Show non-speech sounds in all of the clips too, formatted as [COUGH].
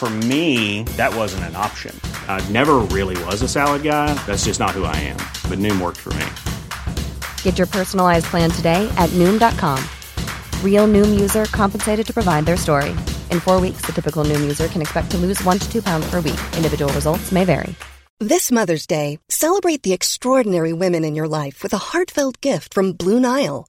For me, that wasn't an option. I never really was a salad guy. That's just not who I am. But Noom worked for me. Get your personalized plan today at Noom.com. Real Noom user compensated to provide their story. In four weeks, the typical Noom user can expect to lose one to two pounds per week. Individual results may vary. This Mother's Day, celebrate the extraordinary women in your life with a heartfelt gift from Blue Nile.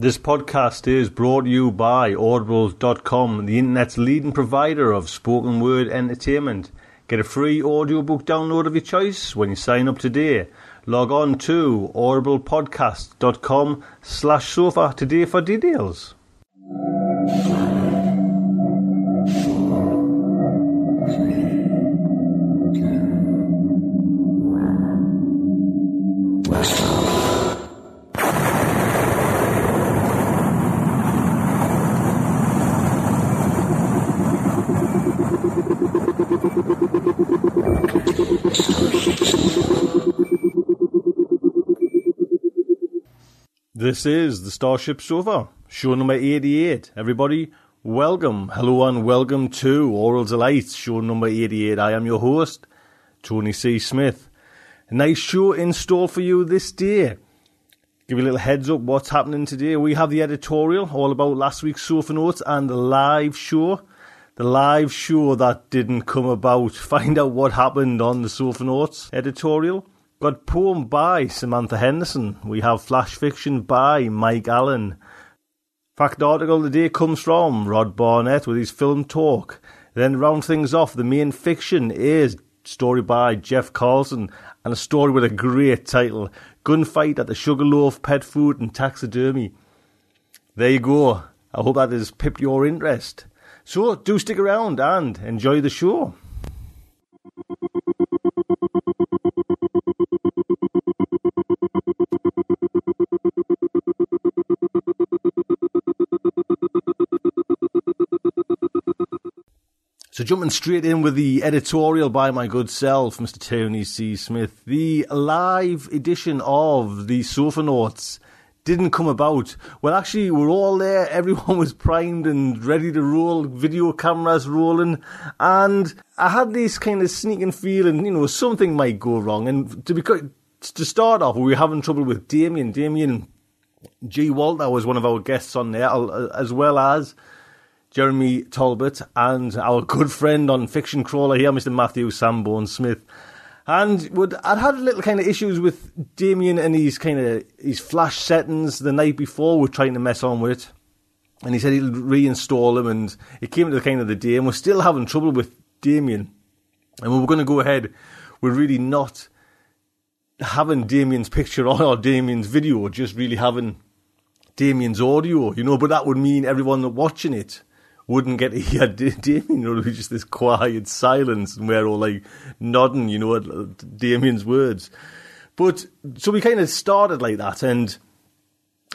This podcast is brought to you by Audible.com, the internet's leading provider of spoken word entertainment. Get a free audiobook download of your choice when you sign up today. Log on to audiblepodcast.com slash sofa today for details. This is the Starship Sofa, show number 88. Everybody, welcome, hello, and welcome to Aural Delights, show number 88. I am your host, Tony C. Smith. A nice show in store for you this day. Give you a little heads up what's happening today. We have the editorial all about last week's Sofa Notes and the live show. The live show that didn't come about. [LAUGHS] Find out what happened on the Sofa Notes editorial. Got poem by Samantha Henderson. We have flash fiction by Mike Allen. Fact article of the day comes from Rod Barnett with his film talk. Then round things off, the main fiction is story by Jeff Carlson and a story with a great title, Gunfight at the Sugarloaf Pet Food and Taxidermy. There you go. I hope that has pipped your interest. So do stick around and enjoy the show. So jumping straight in with the editorial by my good self, Mr. Tony C. Smith, the live edition of the Sofa Notes didn't come about. Well, actually, we're all there. [LAUGHS] Everyone was primed and ready to roll, video cameras rolling, and I had this kind of sneaking feeling, you know, something might go wrong. And to be to start off, we were having trouble with Damien. Damien G. Walter was one of our guests on there, uh, as well as Jeremy Talbot, and our good friend on Fiction Crawler here, Mr. Matthew Sanborn Smith. And would I'd had a little kind of issues with Damien and his kind of his flash settings the night before. We're trying to mess on with it, and he said he'll reinstall them, and it came to the kind of the day, and we're still having trouble with Damien, and we were going to go ahead. We're really not having Damien's picture on or Damien's video, just really having Damien's audio, you know. But that would mean everyone watching it wouldn't get to hear [LAUGHS] Damien. It would be just this quiet silence, and we're all like nodding, you know, at Damien's words. But so we kind of started like that, and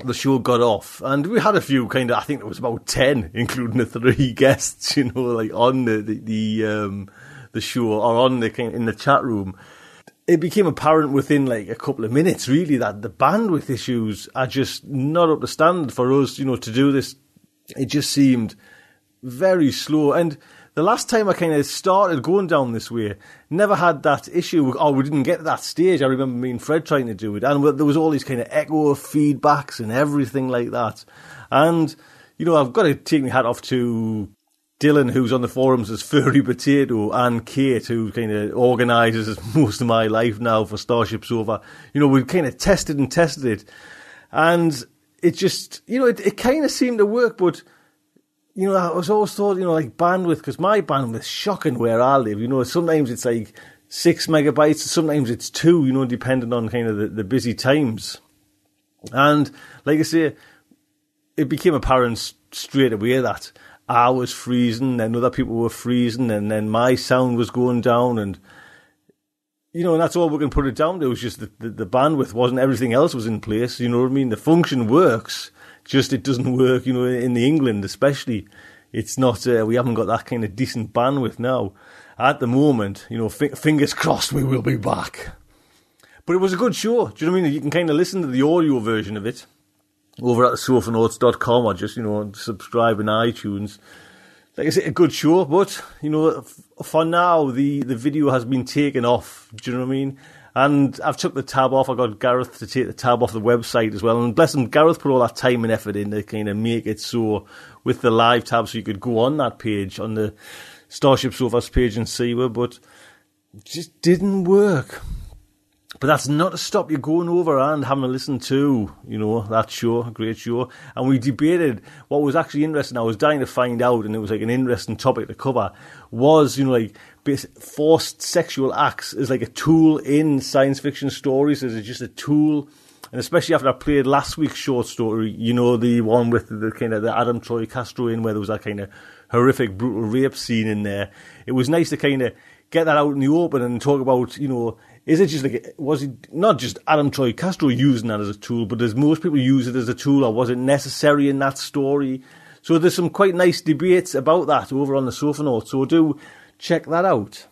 the show got off, and we had a few kind of. I think it was about ten, [LAUGHS] including the three [LAUGHS] guests, you know, like on the the, the um the show or on the in the chat room. It became apparent within like a couple of minutes, really, that the bandwidth issues are just not up to standard for us, you know, to do this. It just seemed very slow. And the last time I kind of started going down this way, never had that issue. Oh, we didn't get to that stage. I remember me and Fred trying to do it, and there was all these kind of echo feedbacks and everything like that. And you know, I've got to take my hat off to Dylan, who's on the forums as [LAUGHS] Furry Potato, and Kate, who kind of organises [LAUGHS] most of my life now for Starship Sofa. You know, we've kind of tested and tested it, and it just, you know, it, it kind of seemed to work, but you know, I was always thought, you know, like bandwidth, because my bandwidth's shocking where I live. You know, sometimes it's like six megabytes, sometimes it's two, you know, depending on kind of the, the busy times. And like I say, it became apparent straight away that I was freezing, and other people were freezing, and then my sound was going down, and you know, and that's all we can put it down to. It was just that the, the, bandwidth wasn't everything else was in place. You know what I mean? The function works, just it doesn't work. You know, in the England especially, it's not. Uh, we haven't got that kind of decent bandwidth now. At the moment, you know, f- fingers crossed, we will be back. But it was a good show. Do you know what I mean? You can kind of listen to the audio version of it over at sofanotes.com or just, you know, subscribe in iTunes. Like I say, a good show, but, you know, for now, the, the video has been taken off. Do you know what I mean? And I've took the tab off. I got Gareth to take the tab off the website as well. And bless him, Gareth put all that time and effort in to kind of make it so with the live tab so you could go on that page, on the Starship Sofas page and see where, but it just didn't work. But that's not to stop you going over and having a listen to, you know, that show, a great show. And we debated what was actually interesting. I was dying to find out, and it was like an interesting topic to cover. Was you know like forced sexual acts is like a tool in science fiction stories? Is it just a tool? And especially after I played last week's short story, you know, the one with the kind of the Adam Troy Castro in, where there was that kind of horrific, brutal rape scene in there. It was nice to kind of get that out in the open and talk about, you know, is it just like was it not just Adam Troy Castro using that as a tool, but does most people use it as a tool, or was it necessary in that story? So there's some quite nice debates about that over on the sofa notes. So do check that out.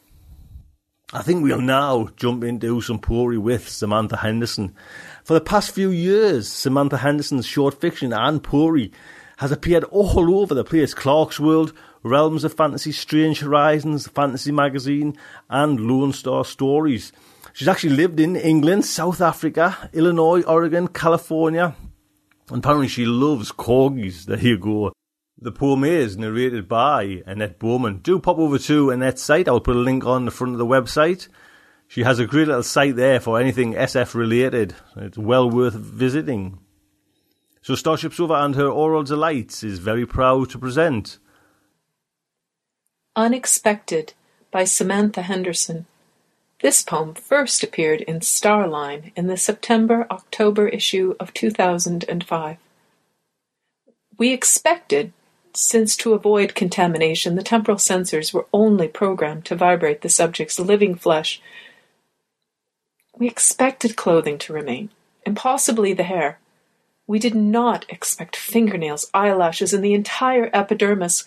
I think we'll now jump into some Pori with Samantha Henderson. For the past few years, Samantha Henderson's short fiction and Pori has appeared all over the place. Clarkesworld, Realms of Fantasy, Strange Horizons, Fantasy Magazine, and Lone Star Stories. She's actually lived in England, South Africa, Illinois, Oregon, California. Apparently she loves corgis. There you go. The poem is narrated by Annette Bowman. Do pop over to Annette's site. I'll put a link on the front of the website. She has a great little site there for anything SF related. It's well worth visiting. So Starship Sofa and her Aural Delights is very proud to present Unexpected by Samantha Henderson. This poem first appeared in Starline in the September-October issue of 2005. We expected, since to avoid contamination the temporal sensors were only programmed to vibrate the subject's living flesh, we expected clothing to remain, and possibly the hair. We did not expect fingernails, eyelashes, and the entire epidermis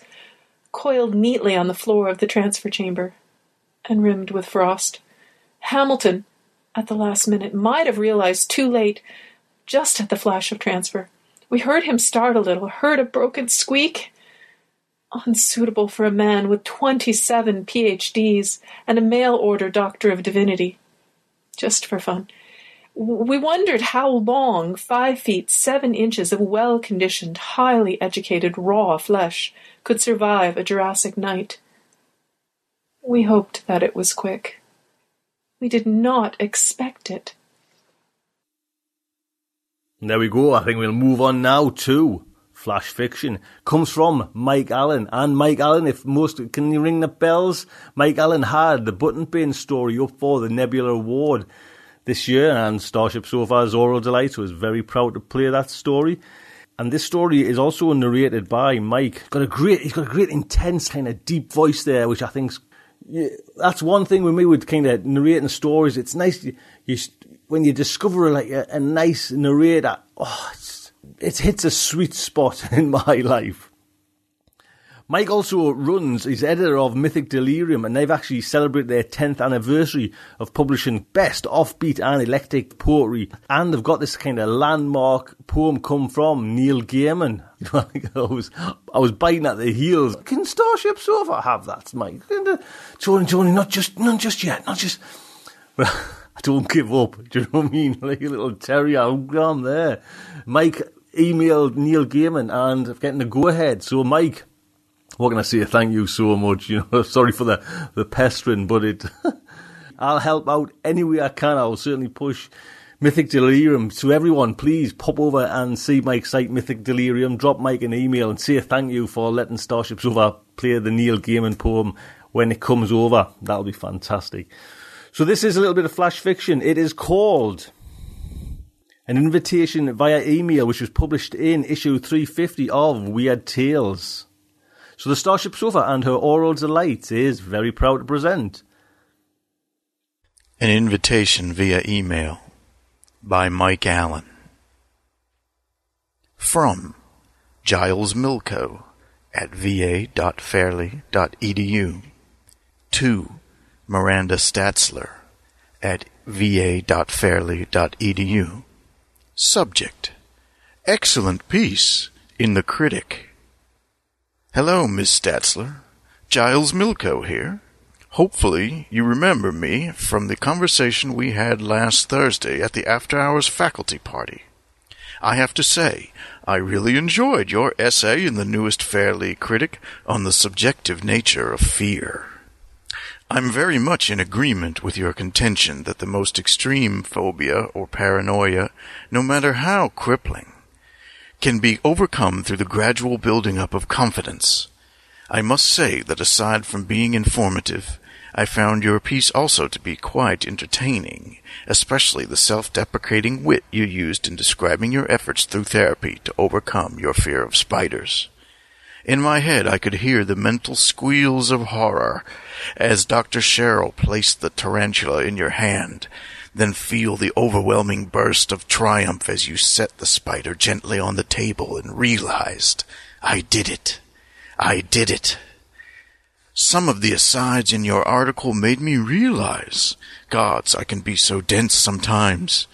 coiled neatly on the floor of the transfer chamber and rimmed with frost. Hamilton, at the last minute, might have realized too late, just at the flash of transfer. We heard him start a little, heard a broken squeak. Unsuitable for a man with twenty seven PhDs and a mail order Doctor of Divinity. Just for fun. We wondered how long five feet seven inches of well conditioned, highly educated raw flesh could survive a Jurassic night. We hoped that it was quick. We did not expect it. There we go. I think we'll move on now to Flash Fiction. Comes from Mike Allen. And Mike Allen, if most, can you ring the bells? Mike Allen had the Button Bin story up for the Nebula Award this year, and Starship Sofa's Aural Delights was very proud to play that story. And this story is also narrated by Mike. Got a great, he's got a great intense kind of deep voice there, which I think's yeah, that's one thing with me with kind of narrating stories. It's nice you, you when you discover like a, a nice narrator. Oh, it hits a sweet spot [LAUGHS] in my life. Mike also runs, he's editor of Mythic Delirium, and they've actually celebrated their 10th anniversary of publishing best offbeat and eclectic poetry. And they've got this kind of landmark poem come from Neil Gaiman. [LAUGHS] I was, I was biting at the heels. Can Starship Sofa have that, Mike? Tony, Tony, not just, not just yet, not just. I [LAUGHS] don't give up. [LAUGHS] Do you know what I mean? Like a little terrier, I'm there. Mike emailed Neil Gaiman and getting a go ahead. So, Mike, what can I say? Thank you so much. You know, [LAUGHS] sorry for the the pestering, but it. [LAUGHS] I'll help out any way I can. I'll certainly push Mythic Delirium to everyone. Please pop over and see Mike's site, Mythic Delirium. Drop Mike an email and say thank you for letting Starship over play the Neil Gaiman poem when it comes over. That'll be fantastic. So this is a little bit of flash fiction. It is called an invitation via email, which was published in issue 350 of Weird Tales. So the Starship Sofa and her oral delight is very proud to present an invitation via email by Mike Allen. From Giles Milko at va.fairleigh.edu to Miranda Statzler at va.fairleigh.edu. Subject Excellent piece in The Critic. Hello, Miss Statzler. Giles Milko here. Hopefully, you remember me from the conversation we had last Thursday at the after hours faculty party. I have to say, I really enjoyed your essay in the newest Fairleigh Critic on the subjective nature of fear. I'm very much in agreement with your contention that the most extreme phobia or paranoia, no matter how crippling, can be overcome through the gradual building up of confidence. I must say that aside from being informative, I found your piece also to be quite entertaining, especially the self-deprecating wit you used in describing your efforts through therapy to overcome your fear of spiders. In my head I could hear the mental squeals of horror as Dr. Sherrill placed the tarantula in your hand, then feel the overwhelming burst of triumph as you set the spider gently on the table and realized, I did it. I did it. Some of the asides in your article made me realize, gods, I can be so dense sometimes,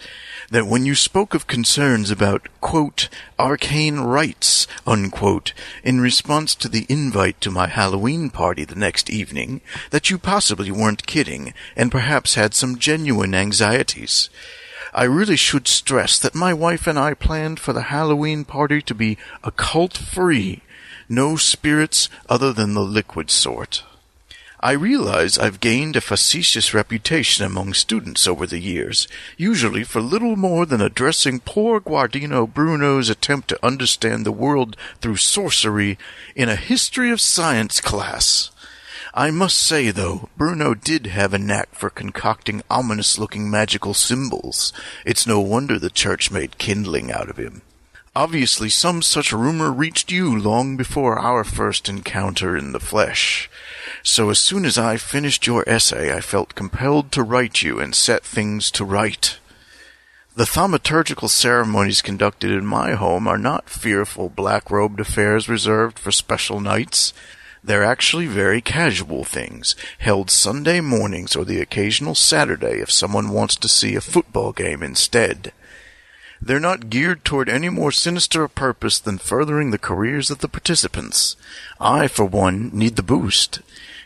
that when you spoke of concerns about, quote, arcane rites, unquote, in response to the invite to my Halloween party the next evening, that you possibly weren't kidding, and perhaps had some genuine anxieties. I really should stress that my wife and I planned for the Halloween party to be occult free, no spirits other than the liquid sort. I realize I've gained a facetious reputation among students over the years, usually for little more than addressing poor Giordano Bruno's attempt to understand the world through sorcery in a history of science class. I must say, though, Bruno did have a knack for concocting ominous looking magical symbols. It's no wonder the church made kindling out of him. Obviously, some such rumor reached you long before our first encounter in the flesh. So as soon as I finished your essay, I felt compelled to write you and set things to right. The thaumaturgical ceremonies conducted in my home are not fearful black-robed affairs reserved for special nights. They're actually very casual things, held Sunday mornings or the occasional Saturday if someone wants to see a football game instead. They're not geared toward any more sinister purpose than furthering the careers of the participants. I, for one, need the boost.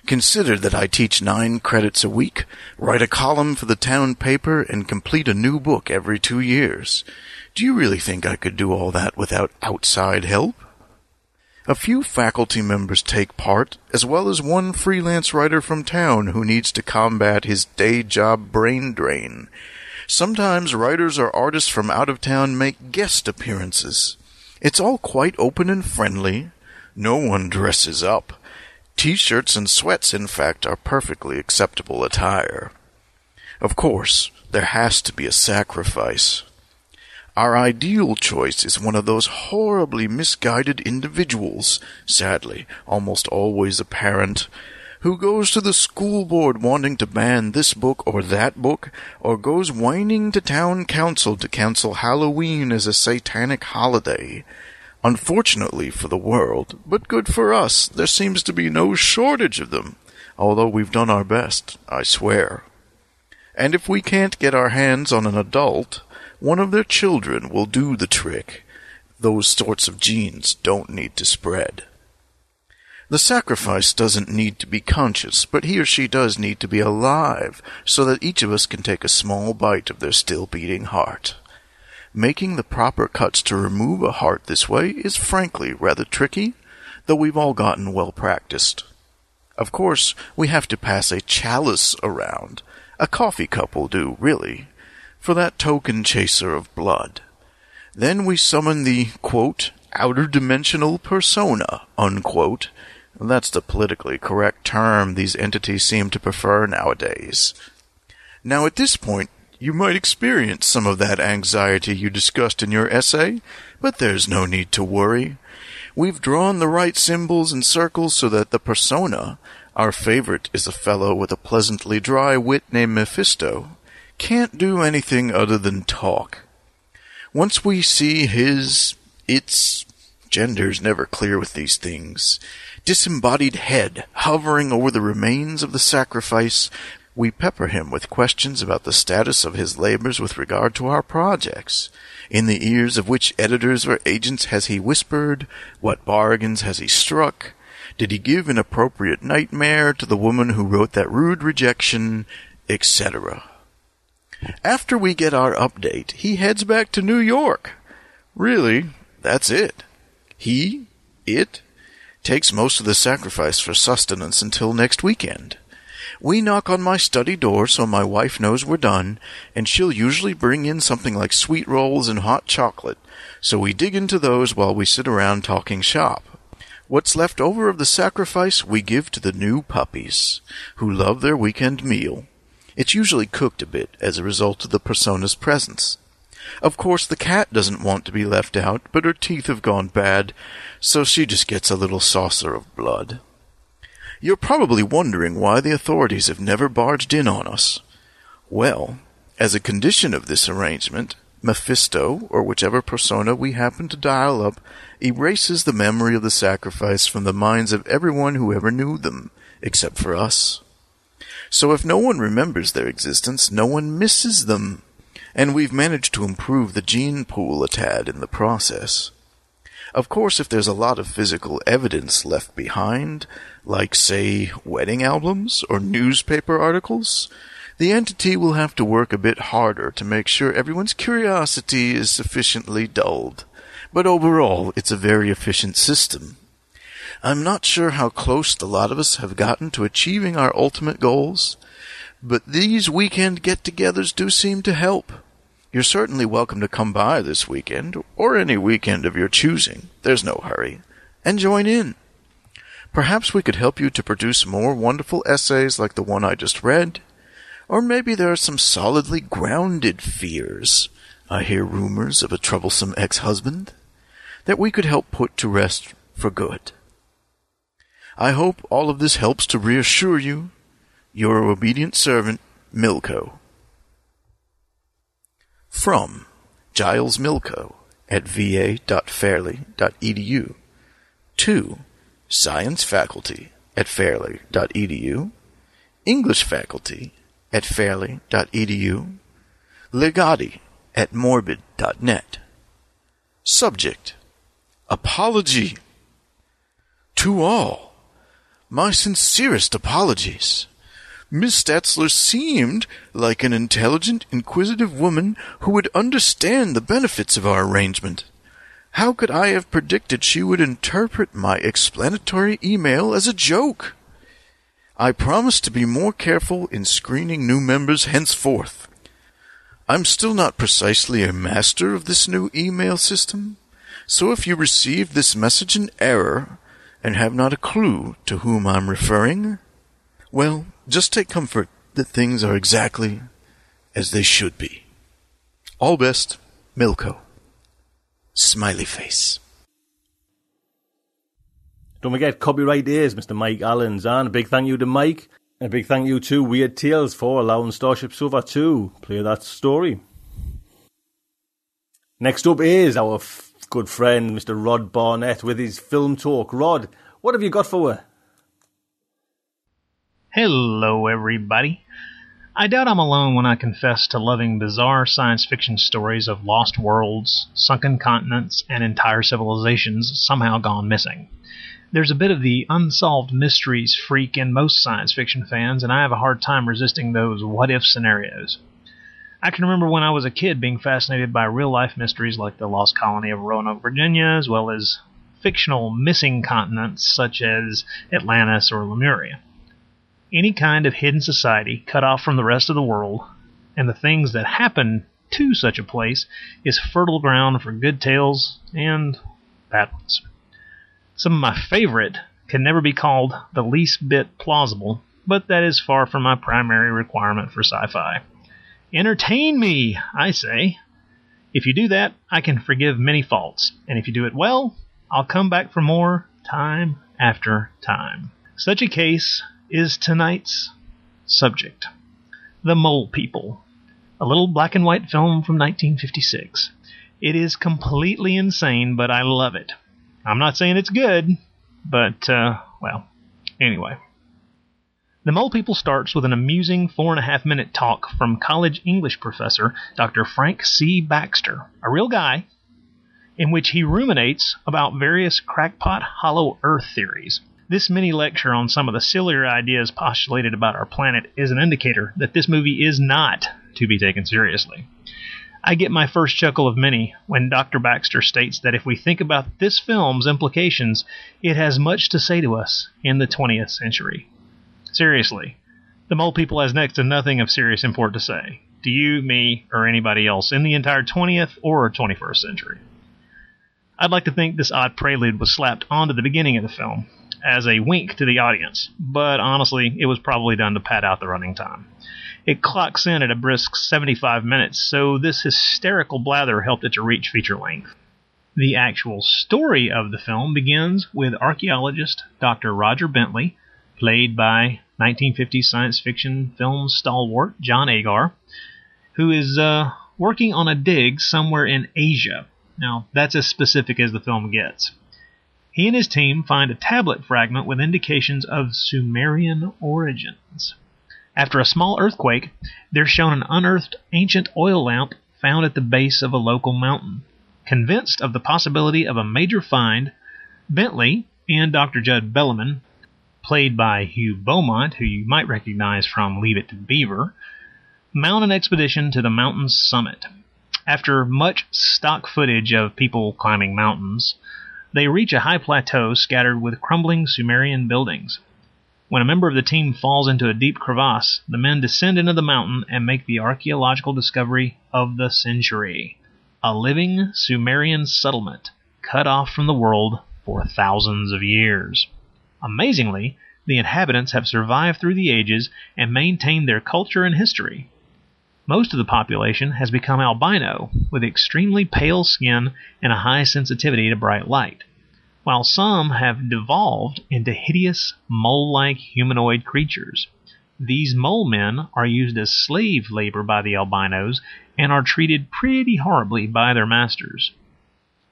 Consider that I teach nine credits a week, write a column for the town paper, and complete a new book every two years. Do you really think I could do all that without outside help? A few faculty members take part, as well as one freelance writer from town who needs to combat his day job brain drain. Sometimes writers or artists from out of town make guest appearances. It's all quite open and friendly. No one dresses up. T-shirts and sweats, in fact, are perfectly acceptable attire. Of course, there has to be a sacrifice. Our ideal choice is one of those horribly misguided individuals, sadly, almost always a parent, who goes to the school board wanting to ban this book or that book, or goes whining to town council to cancel Halloween as a satanic holiday, Unfortunately for the world, but good for us, there seems to be no shortage of them, although we've done our best, I swear. And if we can't get our hands on an adult, one of their children will do the trick. Those sorts of genes don't need to spread. The sacrifice doesn't need to be conscious, but he or she does need to be alive, so that each of us can take a small bite of their still beating heart. Making the proper cuts to remove a heart this way is frankly rather tricky. though we've all gotten well practiced. Of course, we have to pass a chalice around. A coffee cup will do, really, for that token chaser of blood. Then we summon the, quote, outer dimensional persona, unquote. That's the politically correct term these entities seem to prefer nowadays. Now, at this point, you might experience some of that anxiety you discussed in your essay, but there's no need to worry. We've drawn the right symbols and circles so that the persona, our favorite is a fellow with a pleasantly dry wit named Mephisto, can't do anything other than talk. Once we see his, its, gender's never clear with these things, disembodied head hovering over the remains of the sacrifice, we pepper him with questions about the status of his labors with regard to our projects. In the ears of which editors or agents has he whispered? What bargains has he struck? Did he give an appropriate nightmare to the woman who wrote that rude rejection, etc.? After we get our update, he heads back to New York. Really, that's it. He, it, takes most of the sacrifice for sustenance until next weekend. We knock on my study door so my wife knows we're done, and she'll usually bring in something like sweet rolls and hot chocolate, so we dig into those while we sit around talking shop. What's left over of the sacrifice we give to the new puppies, who love their weekend meal. It's usually cooked a bit as a result of the persona's presence. Of course, the cat doesn't want to be left out, but her teeth have gone bad, so she just gets a little saucer of blood. You're probably wondering why the authorities have never barged in on us. Well, as a condition of this arrangement, Mephisto, or whichever persona we happen to dial up, erases the memory of the sacrifice from the minds of everyone who ever knew them, except for us. So if no one remembers their existence, no one misses them. And we've managed to improve the gene pool a tad in the process. Of course, if there's a lot of physical evidence left behind, like, say, wedding albums or newspaper articles, the entity will have to work a bit harder to make sure everyone's curiosity is sufficiently dulled. But overall, it's a very efficient system. I'm not sure how close the lot of us have gotten to achieving our ultimate goals, but these weekend get togethers do seem to help. You're certainly welcome to come by this weekend, or any weekend of your choosing. There's no hurry. And join in. Perhaps we could help you to produce more wonderful essays like the one I just read. Or maybe there are some solidly grounded fears. I hear rumors of a troublesome ex-husband that we could help put to rest for good. I hope all of this helps to reassure you. Your obedient servant, Milko. From Giles Milko at va.fairleigh.edu to Science Faculty at fairleigh.edu, English Faculty at fairleigh.edu, Legati at morbid.net. Subject Apology to all. My sincerest apologies. Miss Stetzler seemed like an intelligent, inquisitive woman who would understand the benefits of our arrangement. How could I have predicted she would interpret my explanatory email as a joke? I promise to be more careful in screening new members henceforth. I'm still not precisely a master of this new email system, so if you receive this message in error and have not a clue to whom I'm referring, well, just take comfort that things are exactly as they should be. All best, Milko. Smiley face. Don't forget, copyright is Mr. Mike Allen's, and a big thank you to Mike, and a big thank you to Weird Tales for allowing Starship Sofa to play that story. Next up is our f- good friend, Mr. Rod Barnett, with his film talk. Rod, what have you got for her? Hello, everybody. I doubt I'm alone when I confess to loving bizarre science fiction stories of lost worlds, sunken continents, and entire civilizations somehow gone missing. There's a bit of the unsolved mysteries freak in most science fiction fans, and I have a hard time resisting those what if scenarios. I can remember when I was a kid being fascinated by real life mysteries like the lost colony of Roanoke, Virginia, as well as fictional missing continents such as Atlantis or Lemuria. Any kind of hidden society cut off from the rest of the world, and the things that happen to such a place is fertile ground for good tales and bad ones. Some of my favorite can never be called the least bit plausible, but that is far from my primary requirement for sci fi. Entertain me, I say. If you do that, I can forgive many faults, and if you do it well, I'll come back for more time after time. Such a case is tonight's subject The Mole People, a little black and white film from 1956. It is completely insane, but I love it. I'm not saying it's good, but, uh, well, anyway. The Mole People starts with an amusing four and a half minute talk from college English professor Dr. Frank C. Baxter, a real guy, in which he ruminates about various crackpot hollow earth theories. This mini lecture on some of the sillier ideas postulated about our planet is an indicator that this movie is not to be taken seriously. I get my first chuckle of many when Dr. Baxter states that if we think about this film's implications, it has much to say to us in the 20th century. Seriously, the Mole People has next to nothing of serious import to say to you, me, or anybody else in the entire 20th or 21st century. I'd like to think this odd prelude was slapped onto the beginning of the film as a wink to the audience, but honestly, it was probably done to pad out the running time. It clocks in at a brisk 75 minutes, so this hysterical blather helped it to reach feature length. The actual story of the film begins with archaeologist Dr. Roger Bentley, played by 1950s science fiction film stalwart John Agar, who is uh, working on a dig somewhere in Asia. Now, that's as specific as the film gets. He and his team find a tablet fragment with indications of Sumerian origins. After a small earthquake, they're shown an unearthed ancient oil lamp found at the base of a local mountain. Convinced of the possibility of a major find, Bentley and Dr. Judd Bellamin, played by Hugh Beaumont, who you might recognize from Leave It to Beaver, mount an expedition to the mountain's summit. After much stock footage of people climbing mountains, they reach a high plateau scattered with crumbling Sumerian buildings. When a member of the team falls into a deep crevasse, the men descend into the mountain and make the archaeological discovery of the century a living Sumerian settlement cut off from the world for thousands of years. Amazingly, the inhabitants have survived through the ages and maintained their culture and history. Most of the population has become albino, with extremely pale skin and a high sensitivity to bright light while some have devolved into hideous mole like humanoid creatures. These mole men are used as slave labor by the albinos and are treated pretty horribly by their masters.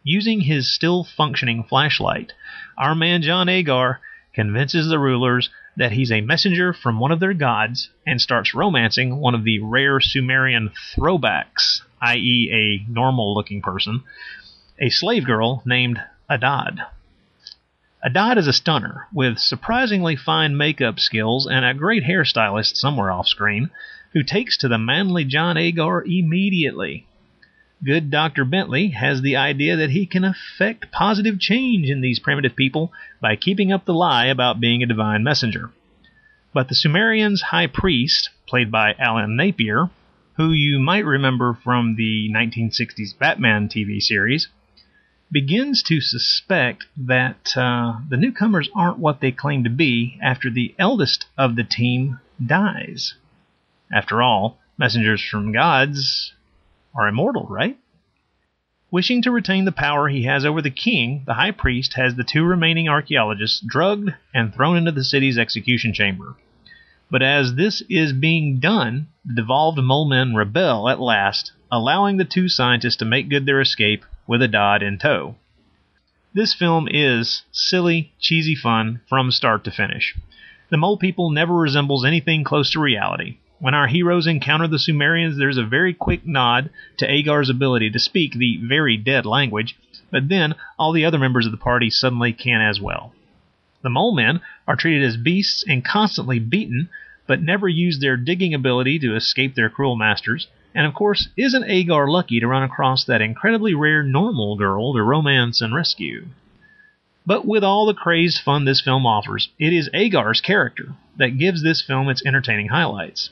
Using his still functioning flashlight, our man John Agar convinces the rulers that he's a messenger from one of their gods and starts romancing one of the rare Sumerian throwbacks, i.e., a normal looking person, a slave girl named Adad. Adad is a stunner with surprisingly fine makeup skills and a great hairstylist somewhere off screen who takes to the manly John Agar immediately. Good Dr. Bentley has the idea that he can effect positive change in these primitive people by keeping up the lie about being a divine messenger. But the Sumerians' high priest, played by Alan Napier, who you might remember from the 1960s Batman TV series, begins to suspect that uh, the newcomers aren't what they claim to be after the eldest of the team dies. After all, messengers from gods are immortal, right? Wishing to retain the power he has over the king, the high priest has the two remaining archaeologists drugged and thrown into the city's execution chamber. But as this is being done, the devolved mole men rebel at last, allowing the two scientists to make good their escape with Adad in tow. This film is silly, cheesy fun from start to finish. The Mole People never resembles anything close to reality. When our heroes encounter the Sumerians, there's a very quick nod to Agar's ability to speak the very dead language, but then all the other members of the party suddenly can as well. The Mole Men are treated as beasts and constantly beaten, but never use their digging ability to escape their cruel masters. And of course, isn't Agar lucky to run across that incredibly rare normal girl to romance and rescue? But with all the crazed fun this film offers, it is Agar's character that gives this film its entertaining highlights.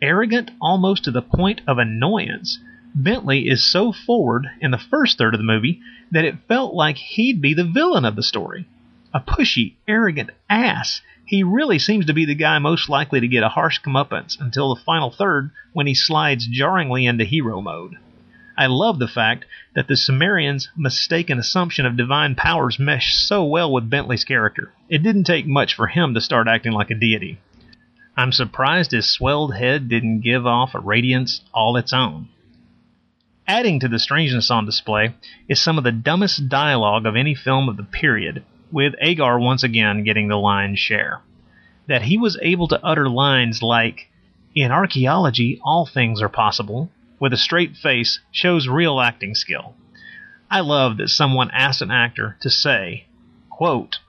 Arrogant almost to the point of annoyance, Bentley is so forward in the first third of the movie that it felt like he'd be the villain of the story. A pushy, arrogant ass, he really seems to be the guy most likely to get a harsh comeuppance until the final third when he slides jarringly into hero mode. I love the fact that the Sumerian's mistaken assumption of divine powers meshed so well with Bentley's character. It didn't take much for him to start acting like a deity. I'm surprised his swelled head didn't give off a radiance all its own. Adding to the strangeness on display is some of the dumbest dialogue of any film of the period, with Agar once again getting the lion's share. That he was able to utter lines like, In archaeology, all things are possible, with a straight face shows real acting skill. I love that someone asked an actor to say, quote,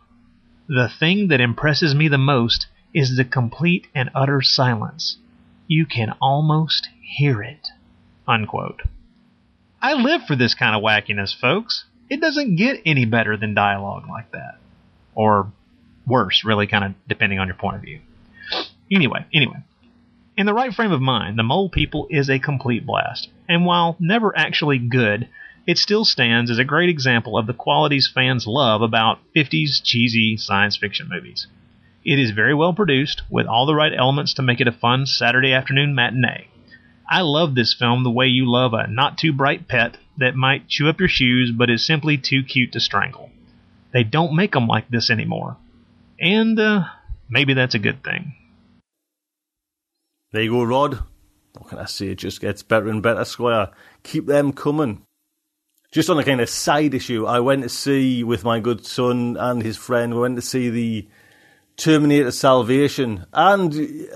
The thing that impresses me the most is the complete and utter silence. You can almost hear it. Unquote. I live for this kind of wackiness, folks. It doesn't get any better than dialogue like that. Or worse, really, kind of depending on your point of view. Anyway, anyway. In the right frame of mind, The Mole People is a complete blast, and while never actually good, it still stands as a great example of the qualities fans love about 50s cheesy science fiction movies. It is very well produced, with all the right elements to make it a fun Saturday afternoon matinee. I love this film the way you love a not too bright pet that might chew up your shoes but is simply too cute to strangle. They don't make them like this anymore. And, uh, maybe that's a good thing. There you go, Rod. What can I say? It just gets better and better, Squire. Keep them coming. Just on a kind of side issue, I went to see with my good son and his friend, we went to see the Terminator Salvation. And.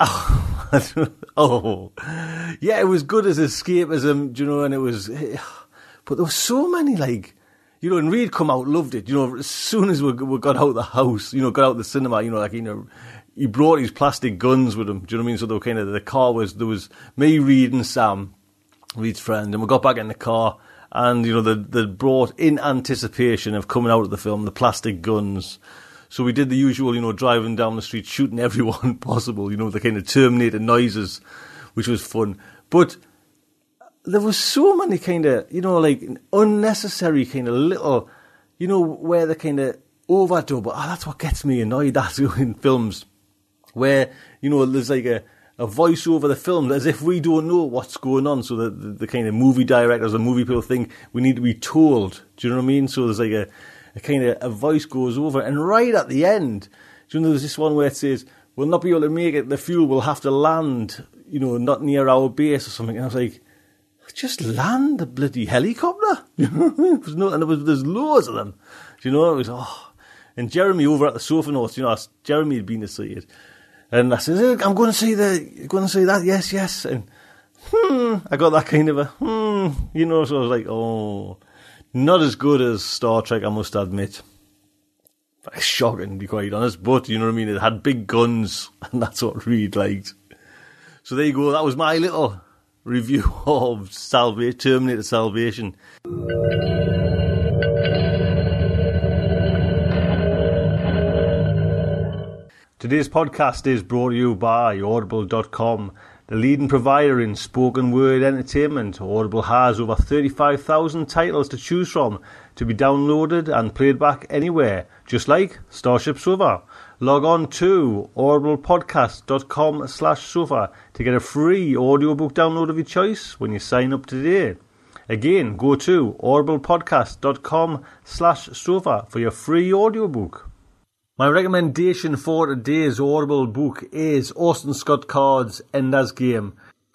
Oh, [LAUGHS] oh, yeah, it was good as escapism, do you know, and it was. But there were so many, like, you know, and Reed come out, loved it. You know, as soon as we, we got out the house, you know, got out the cinema, you know, like, you know, he brought his plastic guns with him. Do you know what I mean? So the kind of the car was there was me, Reed, and Sam, Reed's friend, and we got back in the car, and you know they they brought in anticipation of coming out of the film the plastic guns. So we did the usual, you know, driving down the street, shooting [LAUGHS] everyone possible, you know, the kind of Terminator noises, which was fun. But there was so many kind of, you know, like unnecessary kind of little, you know, where the kind of overdub. Oh, that's what gets me annoyed. [LAUGHS] That's in films where you know there's like a, a voice over the film as if we don't know what's going on. So the, the, the kind of movie directors and movie people think we need to be told. Do you know what I mean? So there's like a, a kind of a voice goes over, and right at the end, you know there's this one where it says we'll not be able to make it. The fuel will have to land, you know, not near our base or something. And I was like. Just land the bloody helicopter. [LAUGHS] There's no, and there was, there's loads of them. Do you know? It was oh, and Jeremy over at the sofa notes. You know, Jeremy had been to see it, and I said, I'm going to see the, going to see that, yes, yes. And hmm, I got that kind of a hmm, you know, so I was like, oh, not as good as Star Trek, I must admit. Very shocking, to be quite honest, but you know what I mean? It had big guns, [LAUGHS] and that's what Reed liked. So there you go, that was my little review [LAUGHS] of Salva- Terminator Salvation. Today's podcast is brought to you by Audible.com, the leading provider in spoken word entertainment. Audible has over 35,000 titles to choose from to be downloaded and played back anywhere, just like Starship Sofa. Log on to audiblepodcast.com slash sofa to get a free audiobook download of your choice when you sign up today. Again, go to audiblepodcast.com slash sofa for your free audiobook. My recommendation for today's Audible book is Orson Scott Card's Ender's Game.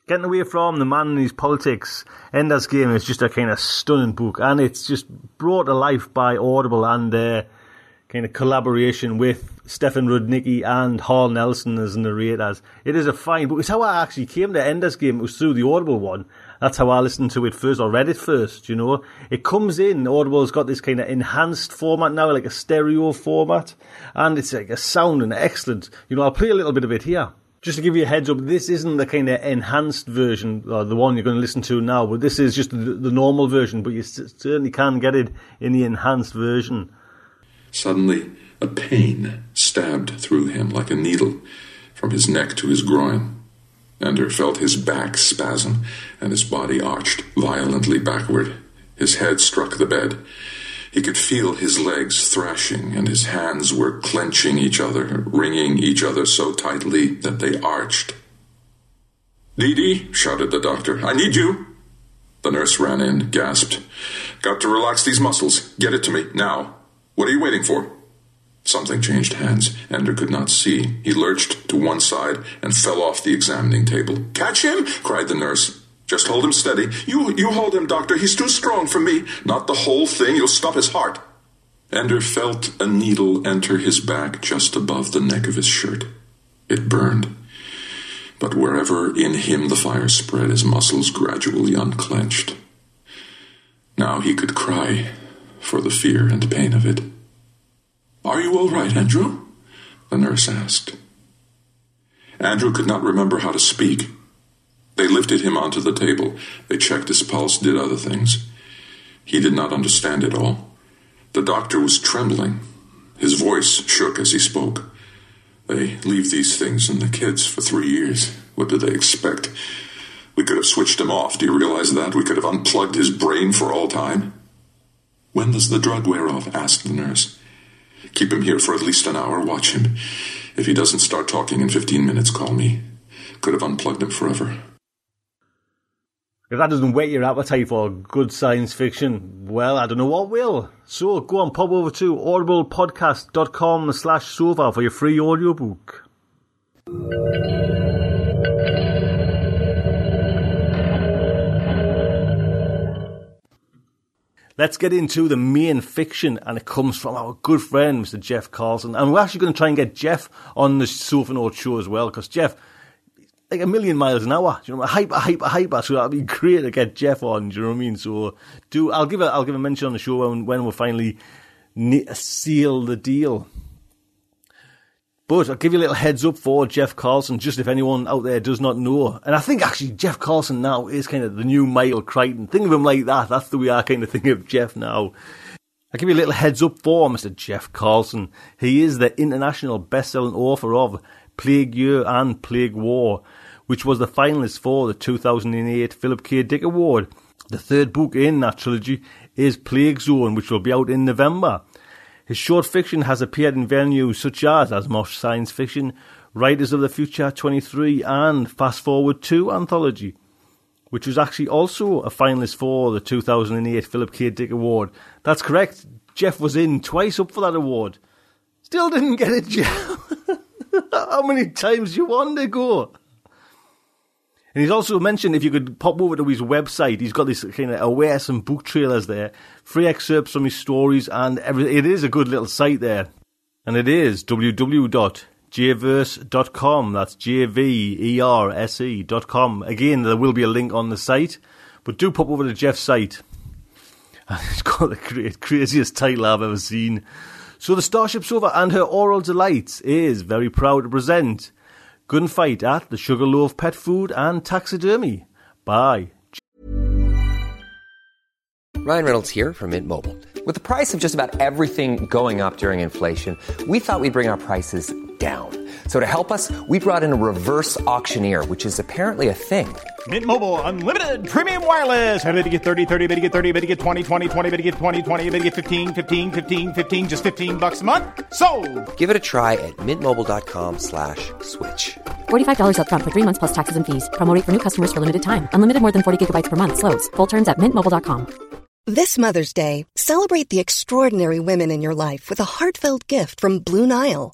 Getting away from the man and his politics, Ender's Game is just a kind of stunning book, and it's just brought to life by Audible and their kind of collaboration with Stefan Rudnicki and Harlan Ellison as narrators. It is a fine book. It's how I actually came to Ender's Game. It was through the Audible one, that's how I listened to it first or read it first, you know. It comes in, Audible's got this kind of enhanced format now, like a stereo format, and it's like a sound and excellent. You know, I'll play a little bit of it here. Just to give you a heads up, this isn't the kind of enhanced version, or the one you're going to listen to now, but this is just the, the normal version, but you certainly can get it in the enhanced version. Suddenly, a pain stabbed through him like a needle from his neck to his groin. Ender felt his back spasm, and his body arched violently backward. His head struck the bed. He could feel his legs thrashing, and his hands were clenching each other, wringing each other so tightly that they arched. Dee Dee, shouted the doctor, I need you. The nurse ran in, gasped. Got to relax these muscles. Get it to me, now. What are you waiting for? Something changed hands. Ender could not see. He lurched to one side and fell off the examining table. Catch him! cried the nurse. Just hold him steady. You, you hold him, doctor. He's too strong for me. Not the whole thing. You'll stop his heart. Ender felt a needle enter his back just above the neck of his shirt. It burned. But wherever in him the fire spread, his muscles gradually unclenched. Now he could cry for the fear and pain of it. Are you all right, Andrew? The nurse asked. Andrew could not remember how to speak. They lifted him onto the table. They checked his pulse, did other things. He did not understand it all. The doctor was trembling. His voice shook as he spoke. They leave these things in the kids for three years. What do they expect? We could have switched him off. Do you realize that? We could have unplugged his brain for all time. When does the drug wear off? asked the nurse. Keep him here for at least an hour. Watch him. If he doesn't start talking in 15 minutes, call me. Could have unplugged him forever. If that doesn't whet your appetite for good science fiction, well, I don't know what will. So go on, pop over to audiblepodcast.com slash sofa for your free audiobook. Let's get into the main fiction, and it comes from our good friend, Mr. Jeff Carlson. And we're actually going to try and get Jeff on the Sofanauts show as well, because Jeff, like a million miles an hour. You know, hyper, hyper, hyper. So that'd be great to get Jeff on. Do you know what I mean? So do I'll give a I'll give a mention on the show when when we finally seal the deal. But I'll give you a little heads up for Jeff Carlson, just if anyone out there does not know. And I think actually Jeff Carlson now is kind of the new Michael Crichton. Think of him like that. That's the way I kind of think of Jeff now. I'll give you a little heads up for Mr. Jeff Carlson. He is the international best-selling author of Plague Year and Plague War, which was the finalist for the 2008 Philip K. Dick Award. The third book in that trilogy is Plague Zone, which will be out in November. His short fiction has appeared in venues such as Asimov's Science Fiction, Writers of the Future 23, and Fast Forward 2 anthology, which was actually also a finalist for the 2008 Philip K. Dick Award. That's correct. Jeff was in twice up for that award. Still didn't get it, [LAUGHS] Jeff. How many times you want to go? And he's also mentioned if you could pop over to his website, he's got this kind of aware some book trailers there, free excerpts from his stories, and everything. It is a good little site there. And it is www.jverse.com. That's J V E R S E.com. Again, there will be a link on the site, but do pop over to Jeff's site. And [LAUGHS] it's got the craziest title I've ever seen. So, the Starship Sofa and her Aural Delights is very proud to present Gunfight at the Sugarloaf Pet Food and Taxidermy. Bye. Ryan Reynolds here from Mint Mobile. With the price of just about everything going up during inflation, we thought we'd bring our prices down. So to help us, we brought in a reverse auctioneer, which is apparently a thing. Mint Mobile unlimited premium wireless. Ready to get 30, 30, bit to get 30, bit to get 20, 20, 20, bit to get 20, 20, bit to get 15, 15, 15, 15 just 15 bucks a month. So, Give it a try at mintmobile.com/switch. slash $45 up front for 3 months plus taxes and fees. Promo rate for new customers for limited time. Unlimited more than 40 gigabytes per month slows. Full terms at mintmobile.com. This Mother's Day, celebrate the extraordinary women in your life with a heartfelt gift from Blue Nile.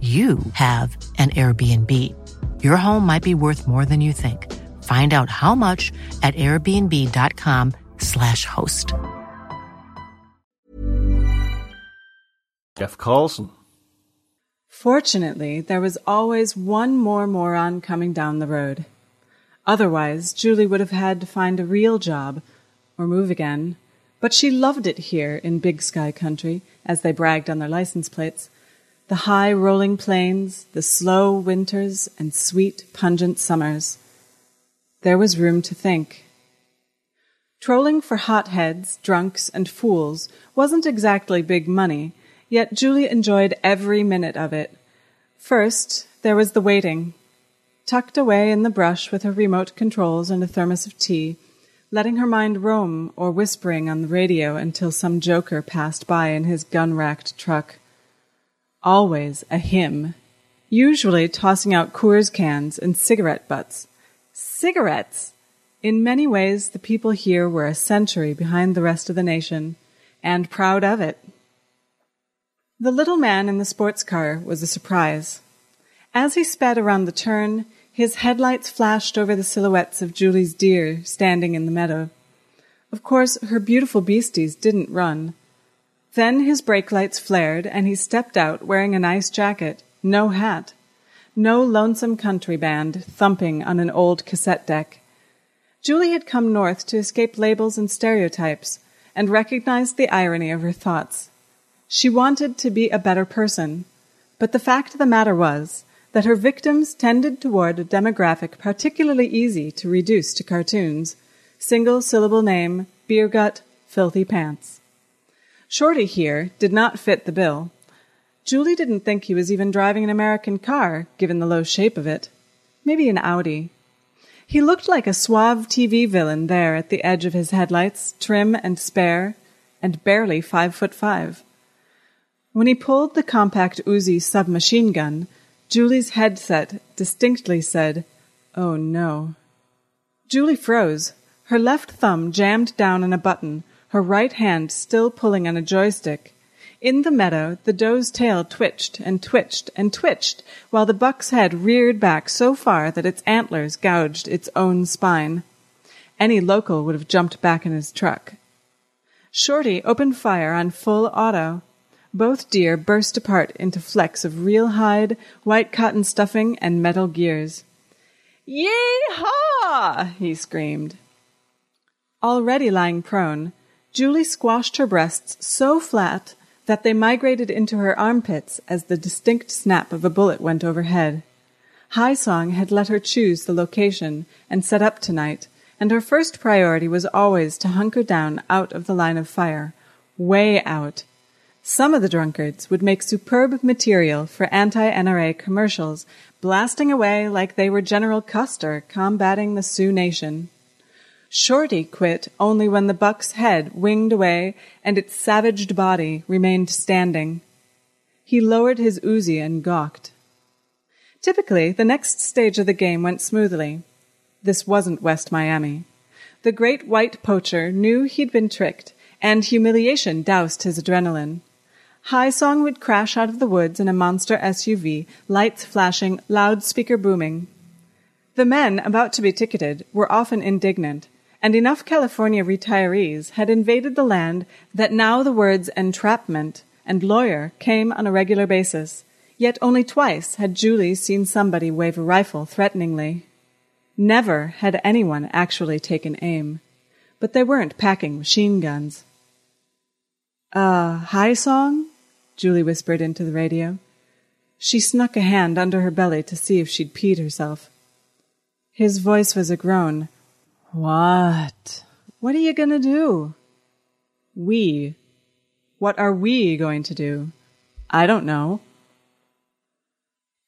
you have an Airbnb. Your home might be worth more than you think. Find out how much at airbnb.com/slash host. Jeff Carlson. Fortunately, there was always one more moron coming down the road. Otherwise, Julie would have had to find a real job or move again. But she loved it here in Big Sky Country, as they bragged on their license plates. The high rolling plains, the slow winters, and sweet, pungent summers. There was room to think. Trolling for hotheads, drunks, and fools wasn't exactly big money, yet Julie enjoyed every minute of it. First, there was the waiting. Tucked away in the brush with her remote controls and a thermos of tea, letting her mind roam or whispering on the radio until some joker passed by in his gun racked truck. Always a him, usually tossing out Coors cans and cigarette butts. Cigarettes! In many ways, the people here were a century behind the rest of the nation, and proud of it. The little man in the sports car was a surprise. As he sped around the turn, his headlights flashed over the silhouettes of Julie's deer standing in the meadow. Of course, her beautiful beasties didn't run. Then his brake lights flared, and he stepped out wearing a nice jacket, no hat, no lonesome country band thumping on an old cassette deck. Julie had come north to escape labels and stereotypes, and recognized the irony of her thoughts. She wanted to be a better person, but the fact of the matter was that her victims tended toward a demographic particularly easy to reduce to cartoons single syllable name, beer gut, filthy pants. Shorty here did not fit the bill. Julie didn't think he was even driving an American car, given the low shape of it. Maybe an Audi. He looked like a suave TV villain there at the edge of his headlights, trim and spare, and barely five foot five. When he pulled the compact Uzi submachine gun, Julie's headset distinctly said, Oh no. Julie froze, her left thumb jammed down on a button, her right hand still pulling on a joystick. In the meadow, the doe's tail twitched and twitched and twitched, while the buck's head reared back so far that its antlers gouged its own spine. Any local would have jumped back in his truck. Shorty opened fire on full auto. Both deer burst apart into flecks of real hide, white cotton stuffing, and metal gears. Yee-haw! he screamed. Already lying prone, Julie squashed her breasts so flat that they migrated into her armpits as the distinct snap of a bullet went overhead. High Song had let her choose the location and set up tonight, and her first priority was always to hunker down out of the line of fire, way out. Some of the drunkards would make superb material for anti-NRA commercials, blasting away like they were General Custer combating the Sioux Nation. Shorty quit only when the buck's head winged away and its savaged body remained standing. He lowered his Uzi and gawked. Typically, the next stage of the game went smoothly. This wasn't West Miami. The great white poacher knew he'd been tricked, and humiliation doused his adrenaline. High Song would crash out of the woods in a monster SUV, lights flashing, loudspeaker booming. The men about to be ticketed were often indignant, and enough California retirees had invaded the land that now the words entrapment and lawyer came on a regular basis. Yet only twice had Julie seen somebody wave a rifle threateningly. Never had anyone actually taken aim. But they weren't packing machine guns. Uh, high song? Julie whispered into the radio. She snuck a hand under her belly to see if she'd peed herself. His voice was a groan, what? What are you going to do? We. What are we going to do? I don't know.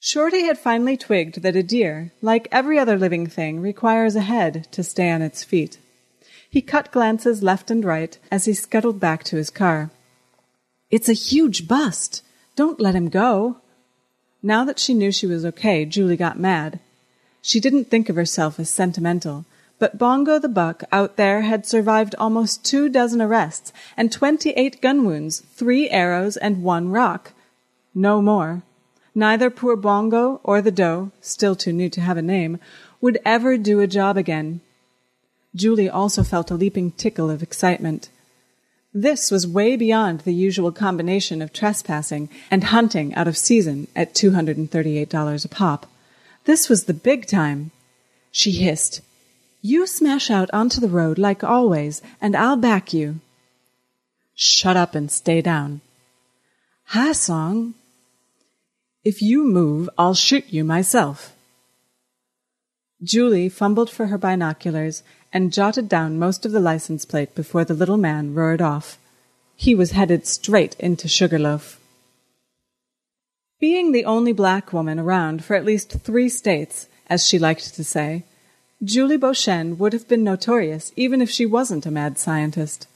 Shorty had finally twigged that a deer, like every other living thing, requires a head to stay on its feet. He cut glances left and right as he scuttled back to his car. It's a huge bust. Don't let him go. Now that she knew she was okay, Julie got mad. She didn't think of herself as sentimental, but Bongo the Buck out there had survived almost two dozen arrests and twenty-eight gun wounds, three arrows, and one rock. No more. Neither poor Bongo or the doe, still too new to have a name, would ever do a job again. Julie also felt a leaping tickle of excitement. This was way beyond the usual combination of trespassing and hunting out of season at $238 a pop. This was the big time. She hissed, You smash out onto the road like always, and I'll back you. Shut up and stay down. High Song. If you move, I'll shoot you myself. Julie fumbled for her binoculars and jotted down most of the license plate before the little man roared off. He was headed straight into Sugarloaf. Being the only black woman around for at least three states, as she liked to say, Julie Beauchesne would have been notorious even if she wasn't a mad scientist.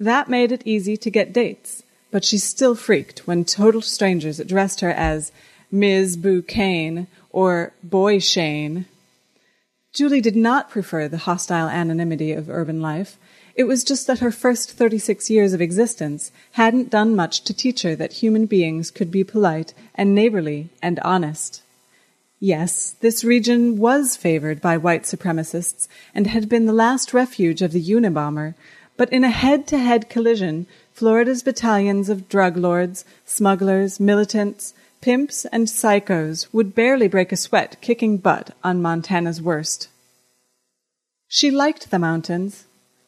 That made it easy to get dates, but she still freaked when total strangers addressed her as Ms. Boucane or Boy Shane. Julie did not prefer the hostile anonymity of urban life. It was just that her first 36 years of existence hadn't done much to teach her that human beings could be polite and neighborly and honest. Yes, this region was favored by white supremacists and had been the last refuge of the Unabomber, but in a head-to-head collision, Florida's battalions of drug lords, smugglers, militants, pimps, and psychos would barely break a sweat kicking butt on Montana's worst. She liked the mountains.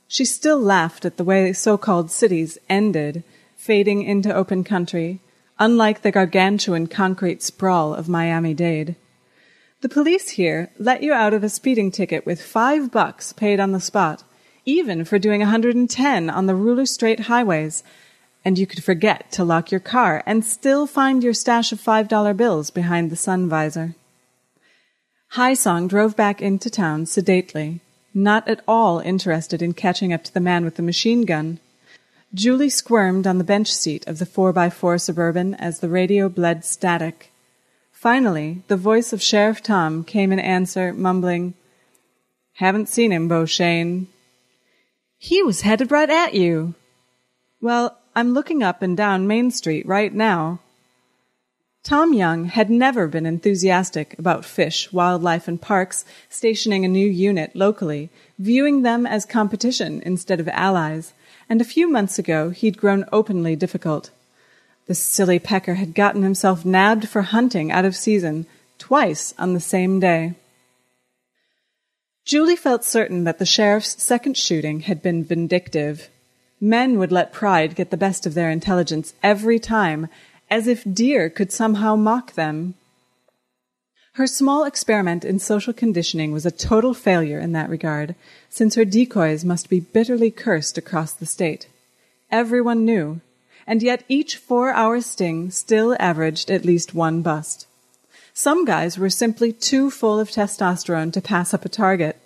She still laughed at the way so-called cities ended, fading into open country, unlike the gargantuan concrete sprawl of Miami-Dade. The police here let you out of a speeding ticket with five bucks paid on the spot, even for doing a 110 on the ruler straight highways, and you could forget to lock your car and still find your stash of $5 bills behind the sun visor. High Song drove back into town sedately, not at all interested in catching up to the man with the machine gun. Julie squirmed on the bench seat of the 4x4 Suburban as the radio bled static. Finally, the voice of Sheriff Tom came in answer, mumbling, Haven't seen him, Beauchesne. He was headed right at you. Well, I'm looking up and down Main Street right now. Tom Young had never been enthusiastic about fish, wildlife, and parks, stationing a new unit locally, viewing them as competition instead of allies, and a few months ago he'd grown openly difficult. The silly pecker had gotten himself nabbed for hunting out of season twice on the same day. Julie felt certain that the sheriff's second shooting had been vindictive. Men would let pride get the best of their intelligence every time, as if deer could somehow mock them. Her small experiment in social conditioning was a total failure in that regard, since her decoys must be bitterly cursed across the state. Everyone knew and yet each four hour sting still averaged at least one bust. Some guys were simply too full of testosterone to pass up a target.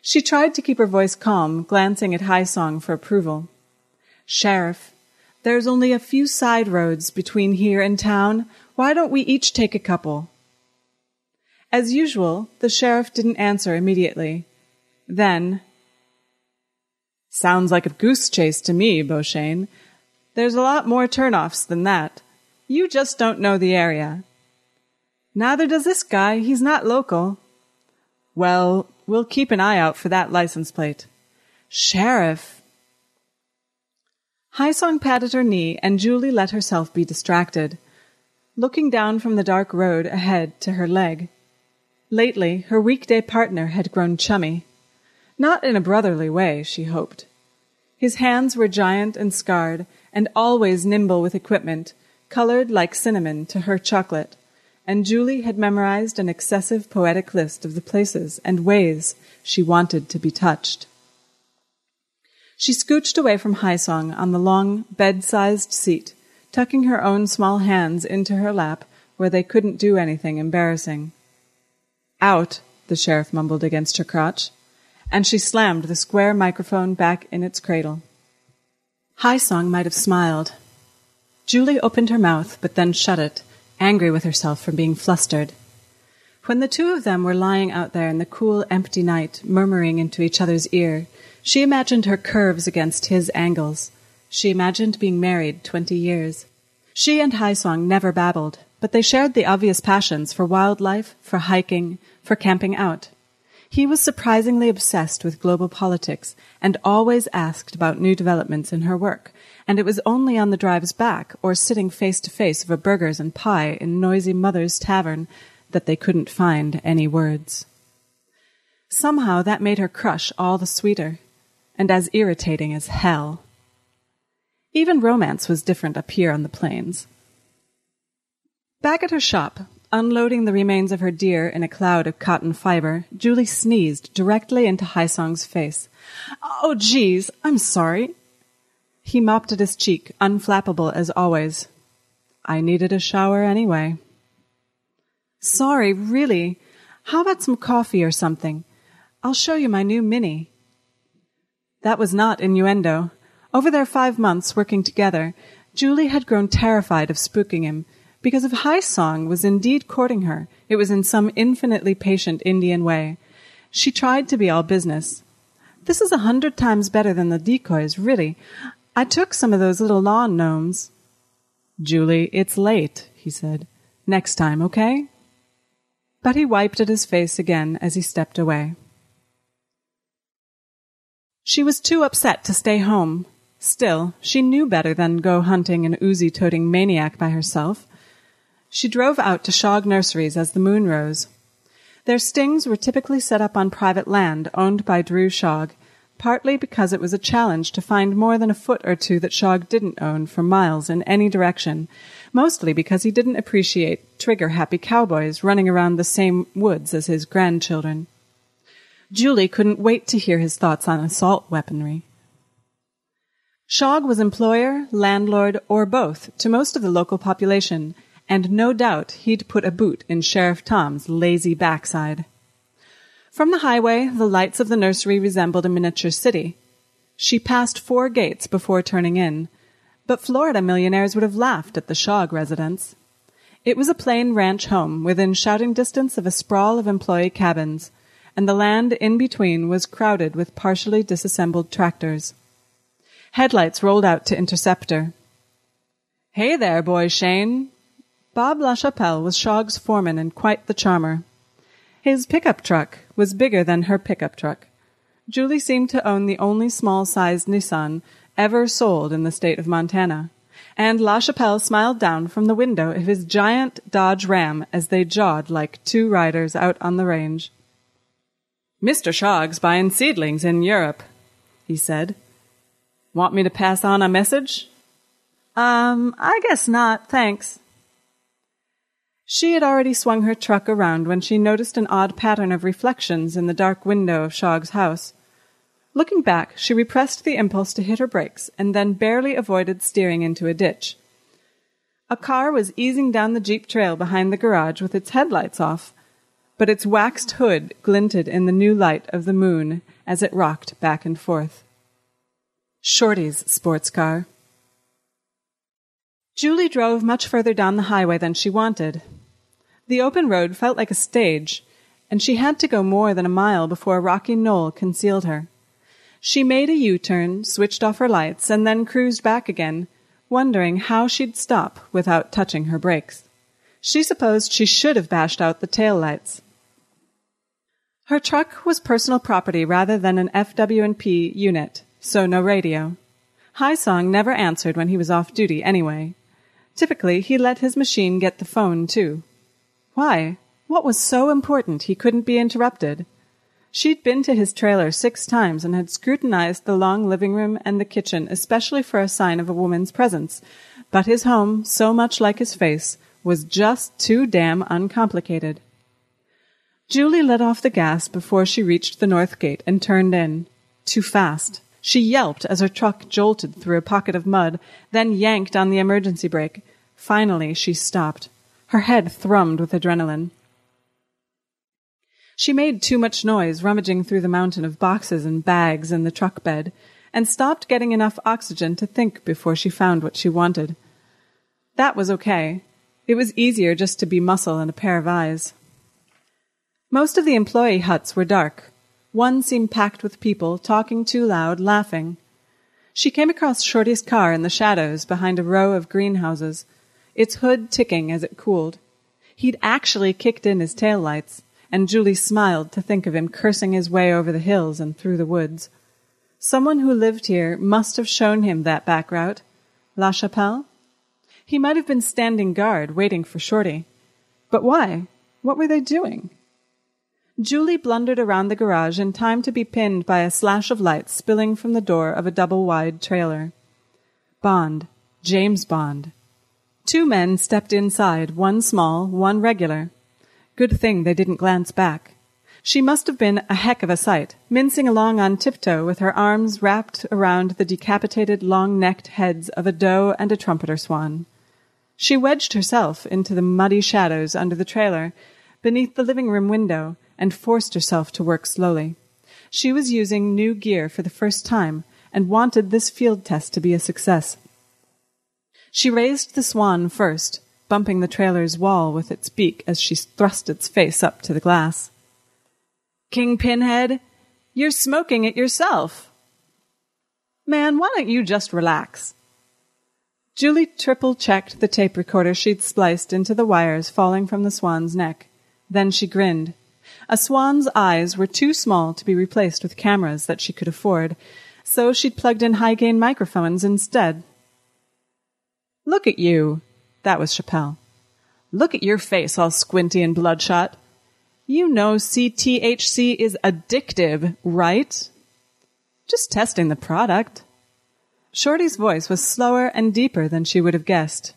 She tried to keep her voice calm, glancing at High Song for approval. Sheriff, there's only a few side roads between here and town. Why don't we each take a couple? As usual, the sheriff didn't answer immediately. Then, Sounds like a goose chase to me, Beauchesne. There's a lot more turnoffs than that. You just don't know the area. Neither does this guy. He's not local. Well, we'll keep an eye out for that license plate. Sheriff. Song patted her knee, and Julie let herself be distracted, looking down from the dark road ahead to her leg. Lately, her weekday partner had grown chummy. Not in a brotherly way, she hoped. His hands were giant and scarred, and always nimble with equipment, colored like cinnamon to her chocolate, and Julie had memorized an excessive poetic list of the places and ways she wanted to be touched. She scooched away from High Song on the long, bed-sized seat, tucking her own small hands into her lap, where they couldn't do anything embarrassing. Out, the sheriff mumbled against her crotch, and she slammed the square microphone back in its cradle. High Song might have smiled. Julie opened her mouth, but then shut it, angry with herself for being flustered. When the two of them were lying out there in the cool, empty night, murmuring into each other's ear, she imagined her curves against his angles. She imagined being married twenty years. She and High Song never babbled, but they shared the obvious passions for wildlife, for hiking, for camping out. He was surprisingly obsessed with global politics and always asked about new developments in her work, and it was only on the drives back or sitting face to face over burgers and pie in noisy Mother's Tavern that they couldn't find any words. Somehow that made her crush all the sweeter, and as irritating as hell. Even romance was different up here on the plains. Back at her shop, unloading the remains of her deer in a cloud of cotton fiber, Julie sneezed directly into High Song's face. Oh, geez, I'm sorry. He mopped at his cheek, unflappable as always. I needed a shower anyway. Sorry, really. How about some coffee or something? I'll show you my new Mini. That was not innuendo. Over their five months working together, Julie had grown terrified of spooking him, because if High Song was indeed courting her, it was in some infinitely patient Indian way. She tried to be all business. This is a hundred times better than the decoys, really. I took some of those little lawn gnomes. Julie, it's late, he said. Next time, okay? But he wiped at his face again as he stepped away. She was too upset to stay home. Still, she knew better than go hunting an Uzi toting maniac by herself. She drove out to Shog Nurseries as the moon rose. Their stings were typically set up on private land owned by Drew Shog, partly because it was a challenge to find more than a foot or two that Shog didn't own for miles in any direction, mostly because he didn't appreciate trigger happy cowboys running around the same woods as his grandchildren. Julie couldn't wait to hear his thoughts on assault weaponry. Shog was employer, landlord, or both to most of the local population, and no doubt he'd put a boot in Sheriff Tom's lazy backside. From the highway, the lights of the nursery resembled a miniature city. She passed four gates before turning in, but Florida millionaires would have laughed at the Shog residence. It was a plain ranch home within shouting distance of a sprawl of employee cabins, and the land in between was crowded with partially disassembled tractors. Headlights rolled out to intercept her. Hey there, boy Shane, Bob LaChapelle was Shog's foreman and quite the charmer. His pickup truck was bigger than her pickup truck. Julie seemed to own the only small-sized Nissan ever sold in the state of Montana, and LaChapelle smiled down from the window of his giant Dodge Ram as they jawed like two riders out on the range. Mr. Shog's buying seedlings in Europe, he said. Want me to pass on a message? Um, I guess not, thanks. She had already swung her truck around when she noticed an odd pattern of reflections in the dark window of Shog's house. Looking back, she repressed the impulse to hit her brakes and then barely avoided steering into a ditch. A car was easing down the Jeep trail behind the garage with its headlights off, but its waxed hood glinted in the new light of the moon as it rocked back and forth. Shorty's sports car. Julie drove much further down the highway than she wanted, the open road felt like a stage, and she had to go more than a mile before a rocky knoll concealed her. She made a U-turn, switched off her lights, and then cruised back again, wondering how she'd stop without touching her brakes. She supposed she should have bashed out the tail lights. Her truck was personal property rather than an FW&P unit, so no radio. High Song never answered when he was off duty anyway. Typically, he let his machine get the phone, too. Why? What was so important he couldn't be interrupted? She'd been to his trailer six times and had scrutinized the long living room and the kitchen, especially for a sign of a woman's presence. But his home, so much like his face, was just too damn uncomplicated. Julie let off the gas before she reached the north gate and turned in. Too fast. She yelped as her truck jolted through a pocket of mud, then yanked on the emergency brake. Finally, she stopped. Her head thrummed with adrenaline. She made too much noise rummaging through the mountain of boxes and bags in the truck bed, and stopped getting enough oxygen to think before she found what she wanted. That was okay. It was easier just to be muscle and a pair of eyes. Most of the employee huts were dark. One seemed packed with people, talking too loud, laughing. She came across Shorty's car in the shadows behind a row of greenhouses, its hood ticking as it cooled. He'd actually kicked in his tail lights and Julie smiled to think of him cursing his way over the hills and through the woods. Someone who lived here must have shown him that back route. La Chapelle? He might have been standing guard, waiting for Shorty. But why? What were they doing? Julie blundered around the garage in time to be pinned by a slash of light spilling from the door of a double-wide trailer. Bond. James Bond. Two men stepped inside, one small, one regular. Good thing they didn't glance back. She must have been a heck of a sight, mincing along on tiptoe with her arms wrapped around the decapitated, long-necked heads of a doe and a trumpeter swan. She wedged herself into the muddy shadows under the trailer, beneath the living room window, and forced herself to work slowly. She was using new gear for the first time and wanted this field test to be a success. She raised the swan first, bumping the trailer's wall with its beak as she thrust its face up to the glass. King Pinhead, you're smoking it yourself. Man, why don't you just relax? Julie triple checked the tape recorder she'd spliced into the wires falling from the swan's neck. Then she grinned. A swan's eyes were too small to be replaced with cameras that she could afford, so she'd plugged in high gain microphones instead. Look at you, that was Chapelle. Look at your face all squinty and bloodshot. You know CTHC is addictive, right? Just testing the product. Shorty's voice was slower and deeper than she would have guessed.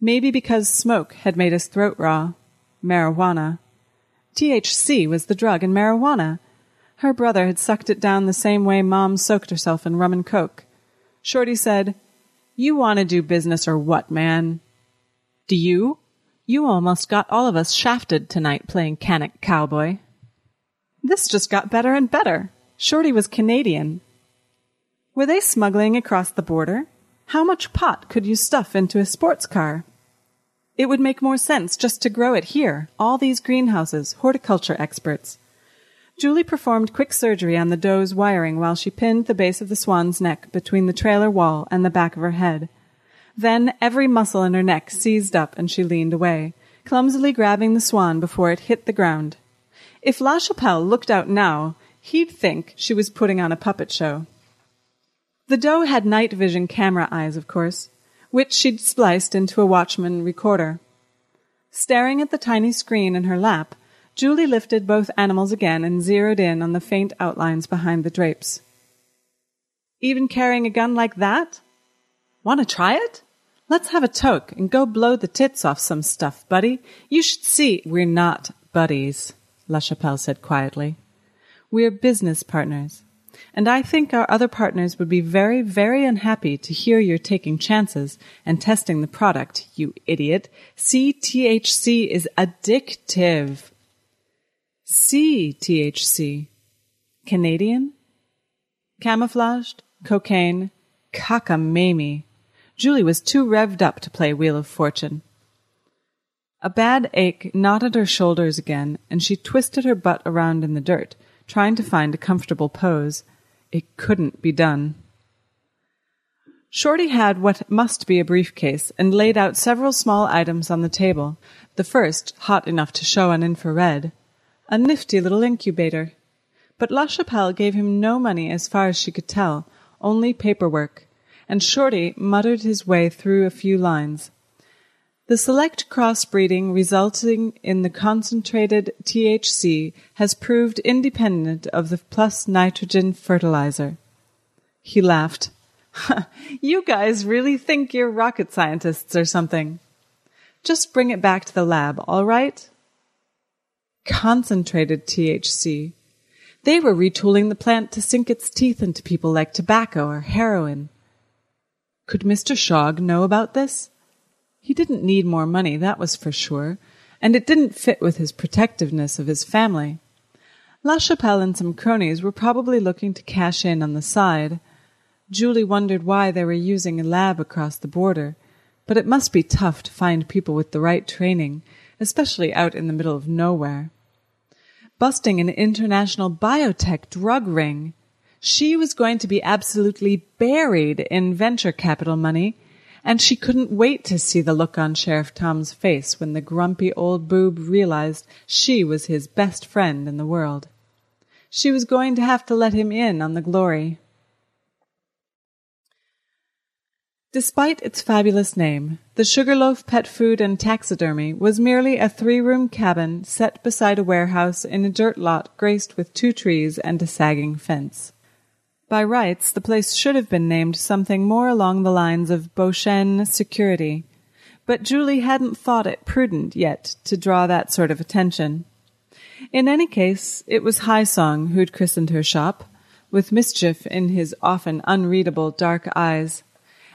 Maybe because smoke had made his throat raw. Marijuana. THC was the drug in marijuana. Her brother had sucked it down the same way Mom soaked herself in rum and coke. Shorty said, you want to do business or what, man? Do you? You almost got all of us shafted tonight playing Canuck Cowboy. This just got better and better. Shorty was Canadian. Were they smuggling across the border? How much pot could you stuff into a sports car? It would make more sense just to grow it here, all these greenhouses, horticulture experts. Julie performed quick surgery on the doe's wiring while she pinned the base of the swan's neck between the trailer wall and the back of her head. Then every muscle in her neck seized up and she leaned away, clumsily grabbing the swan before it hit the ground. If La Chapelle looked out now, he'd think she was putting on a puppet show. The doe had night vision camera eyes, of course, which she'd spliced into a Watchman recorder. Staring at the tiny screen in her lap, Julie lifted both animals again and zeroed in on the faint outlines behind the drapes. Even carrying a gun like that? Want to try it? Let's have a toke and go blow the tits off some stuff, buddy. You should see we're not buddies, La Chapelle said quietly. We're business partners. And I think our other partners would be very, very unhappy to hear you're taking chances and testing the product, you idiot. CTHC is addictive. C-THC. Canadian? Camouflaged? Cocaine? Cockamamie. Julie was too revved up to play Wheel of Fortune. A bad ache knotted her shoulders again, and she twisted her butt around in the dirt, trying to find a comfortable pose. It couldn't be done. Shorty had what must be a briefcase and laid out several small items on the table, the first hot enough to show on infrared. A nifty little incubator. But La Chapelle gave him no money as far as she could tell, only paperwork, and Shorty muttered his way through a few lines. The select crossbreeding resulting in the concentrated THC has proved independent of the plus nitrogen fertilizer. He laughed. [LAUGHS] you guys really think you're rocket scientists or something. Just bring it back to the lab, all right? Concentrated THC. They were retooling the plant to sink its teeth into people like tobacco or heroin. Could Mr. Shog know about this? He didn't need more money, that was for sure, and it didn't fit with his protectiveness of his family. La Chapelle and some cronies were probably looking to cash in on the side. Julie wondered why they were using a lab across the border, but it must be tough to find people with the right training, especially out in the middle of nowhere. Busting an international biotech drug ring. She was going to be absolutely buried in venture capital money, and she couldn't wait to see the look on Sheriff Tom's face when the grumpy old boob realized she was his best friend in the world. She was going to have to let him in on the glory. Despite its fabulous name, the Sugarloaf Pet Food and Taxidermy was merely a three-room cabin set beside a warehouse in a dirt lot graced with two trees and a sagging fence. By rights, the place should have been named something more along the lines of Beauchesne Security, but Julie hadn't thought it prudent yet to draw that sort of attention. In any case, it was High Song who'd christened her shop, with mischief in his often unreadable dark eyes,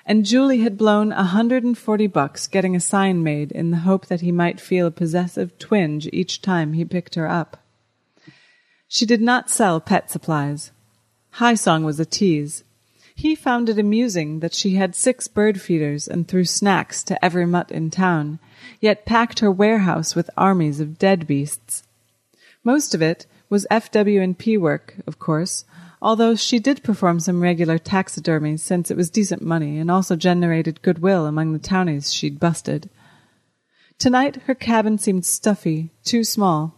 and Julie had blown a hundred and forty bucks getting a sign made in the hope that he might feel a possessive twinge each time he picked her up. She did not sell pet supplies. High Song was a tease. He found it amusing that she had six bird feeders and threw snacks to every mutt in town, yet packed her warehouse with armies of dead beasts. Most of it was FW&P work, of course, although she did perform some regular taxidermy since it was decent money and also generated goodwill among the townies she'd busted. Tonight her cabin seemed stuffy, too small.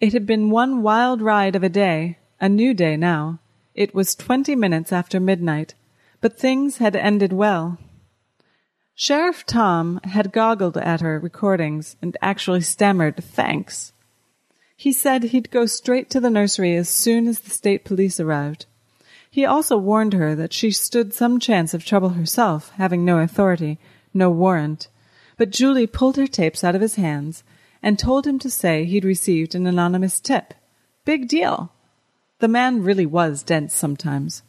It had been one wild ride of a day, a new day now, it was twenty minutes after midnight, but things had ended well. Sheriff Tom had goggled at her recordings and actually stammered thanks. He said he'd go straight to the nursery as soon as the state police arrived. He also warned her that she stood some chance of trouble herself, having no authority, no warrant. But Julie pulled her tapes out of his hands and told him to say he'd received an anonymous tip. Big deal. The man really was dense sometimes.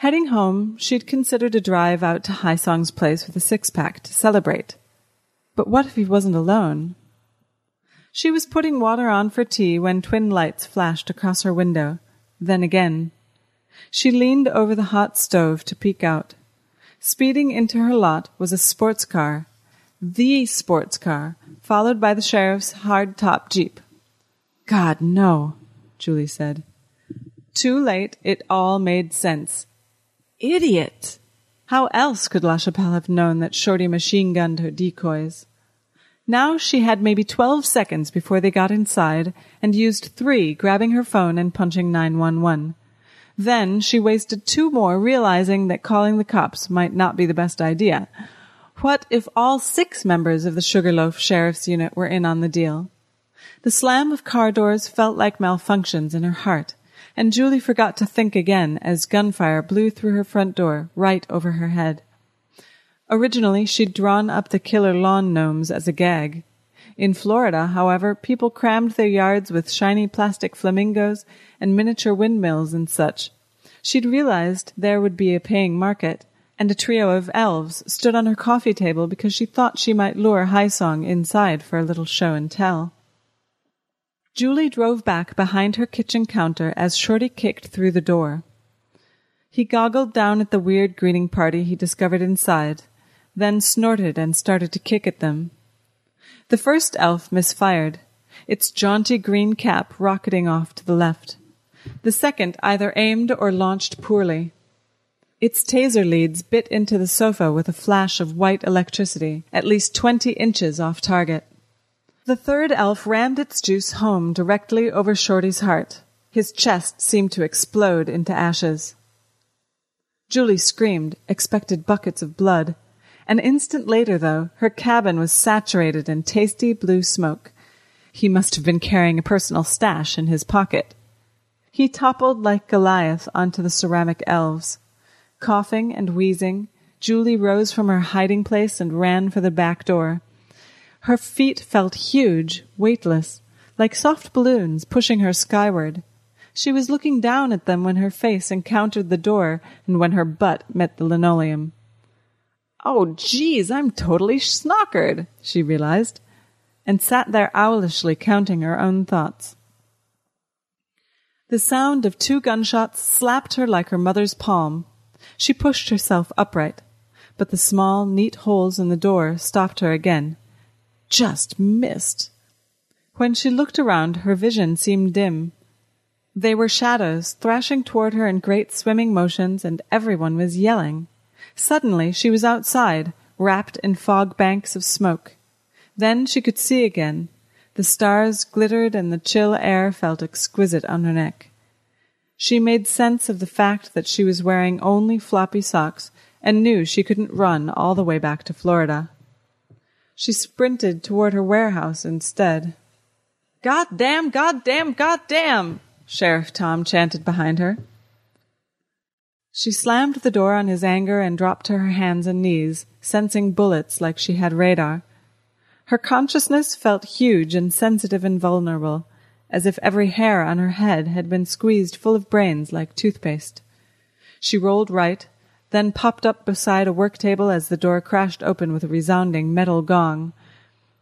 Heading home, she'd considered a drive out to High Song's place with a six pack to celebrate. But what if he wasn't alone? She was putting water on for tea when twin lights flashed across her window. Then again. She leaned over the hot stove to peek out. Speeding into her lot was a sports car. The sports car, followed by the sheriff's hard top jeep. God, no, Julie said. Too late, it all made sense. Idiot! How else could La Chapelle have known that Shorty machine gunned her decoys? Now she had maybe twelve seconds before they got inside and used three grabbing her phone and punching 911. Then she wasted two more realizing that calling the cops might not be the best idea. What if all six members of the Sugarloaf Sheriff's Unit were in on the deal? The slam of car doors felt like malfunctions in her heart and Julie forgot to think again as gunfire blew through her front door, right over her head. Originally, she'd drawn up the killer lawn gnomes as a gag. In Florida, however, people crammed their yards with shiny plastic flamingos and miniature windmills and such. She'd realized there would be a paying market, and a trio of elves stood on her coffee table because she thought she might lure High Song inside for a little show and tell. Julie drove back behind her kitchen counter as Shorty kicked through the door. He goggled down at the weird greeting party he discovered inside, then snorted and started to kick at them. The first elf misfired, its jaunty green cap rocketing off to the left. The second either aimed or launched poorly. Its taser leads bit into the sofa with a flash of white electricity, at least twenty inches off target. The third elf rammed its juice home directly over Shorty's heart. His chest seemed to explode into ashes. Julie screamed, expected buckets of blood. An instant later, though, her cabin was saturated in tasty blue smoke. He must have been carrying a personal stash in his pocket. He toppled like Goliath onto the ceramic elves. Coughing and wheezing, Julie rose from her hiding place and ran for the back door. Her feet felt huge, weightless, like soft balloons pushing her skyward. She was looking down at them when her face encountered the door and when her butt met the linoleum. Oh, geez, I'm totally snockered, she realized, and sat there owlishly counting her own thoughts. The sound of two gunshots slapped her like her mother's palm. She pushed herself upright, but the small, neat holes in the door stopped her again. Just missed. When she looked around, her vision seemed dim. They were shadows, thrashing toward her in great swimming motions, and everyone was yelling. Suddenly she was outside, wrapped in fog banks of smoke. Then she could see again. The stars glittered and the chill air felt exquisite on her neck. She made sense of the fact that she was wearing only floppy socks and knew she couldn't run all the way back to Florida. She sprinted toward her warehouse instead. God damn, God damn, God damn! Sheriff Tom chanted behind her. She slammed the door on his anger and dropped to her hands and knees, sensing bullets like she had radar. Her consciousness felt huge and sensitive and vulnerable, as if every hair on her head had been squeezed full of brains like toothpaste. She rolled right, then popped up beside a work table as the door crashed open with a resounding metal gong.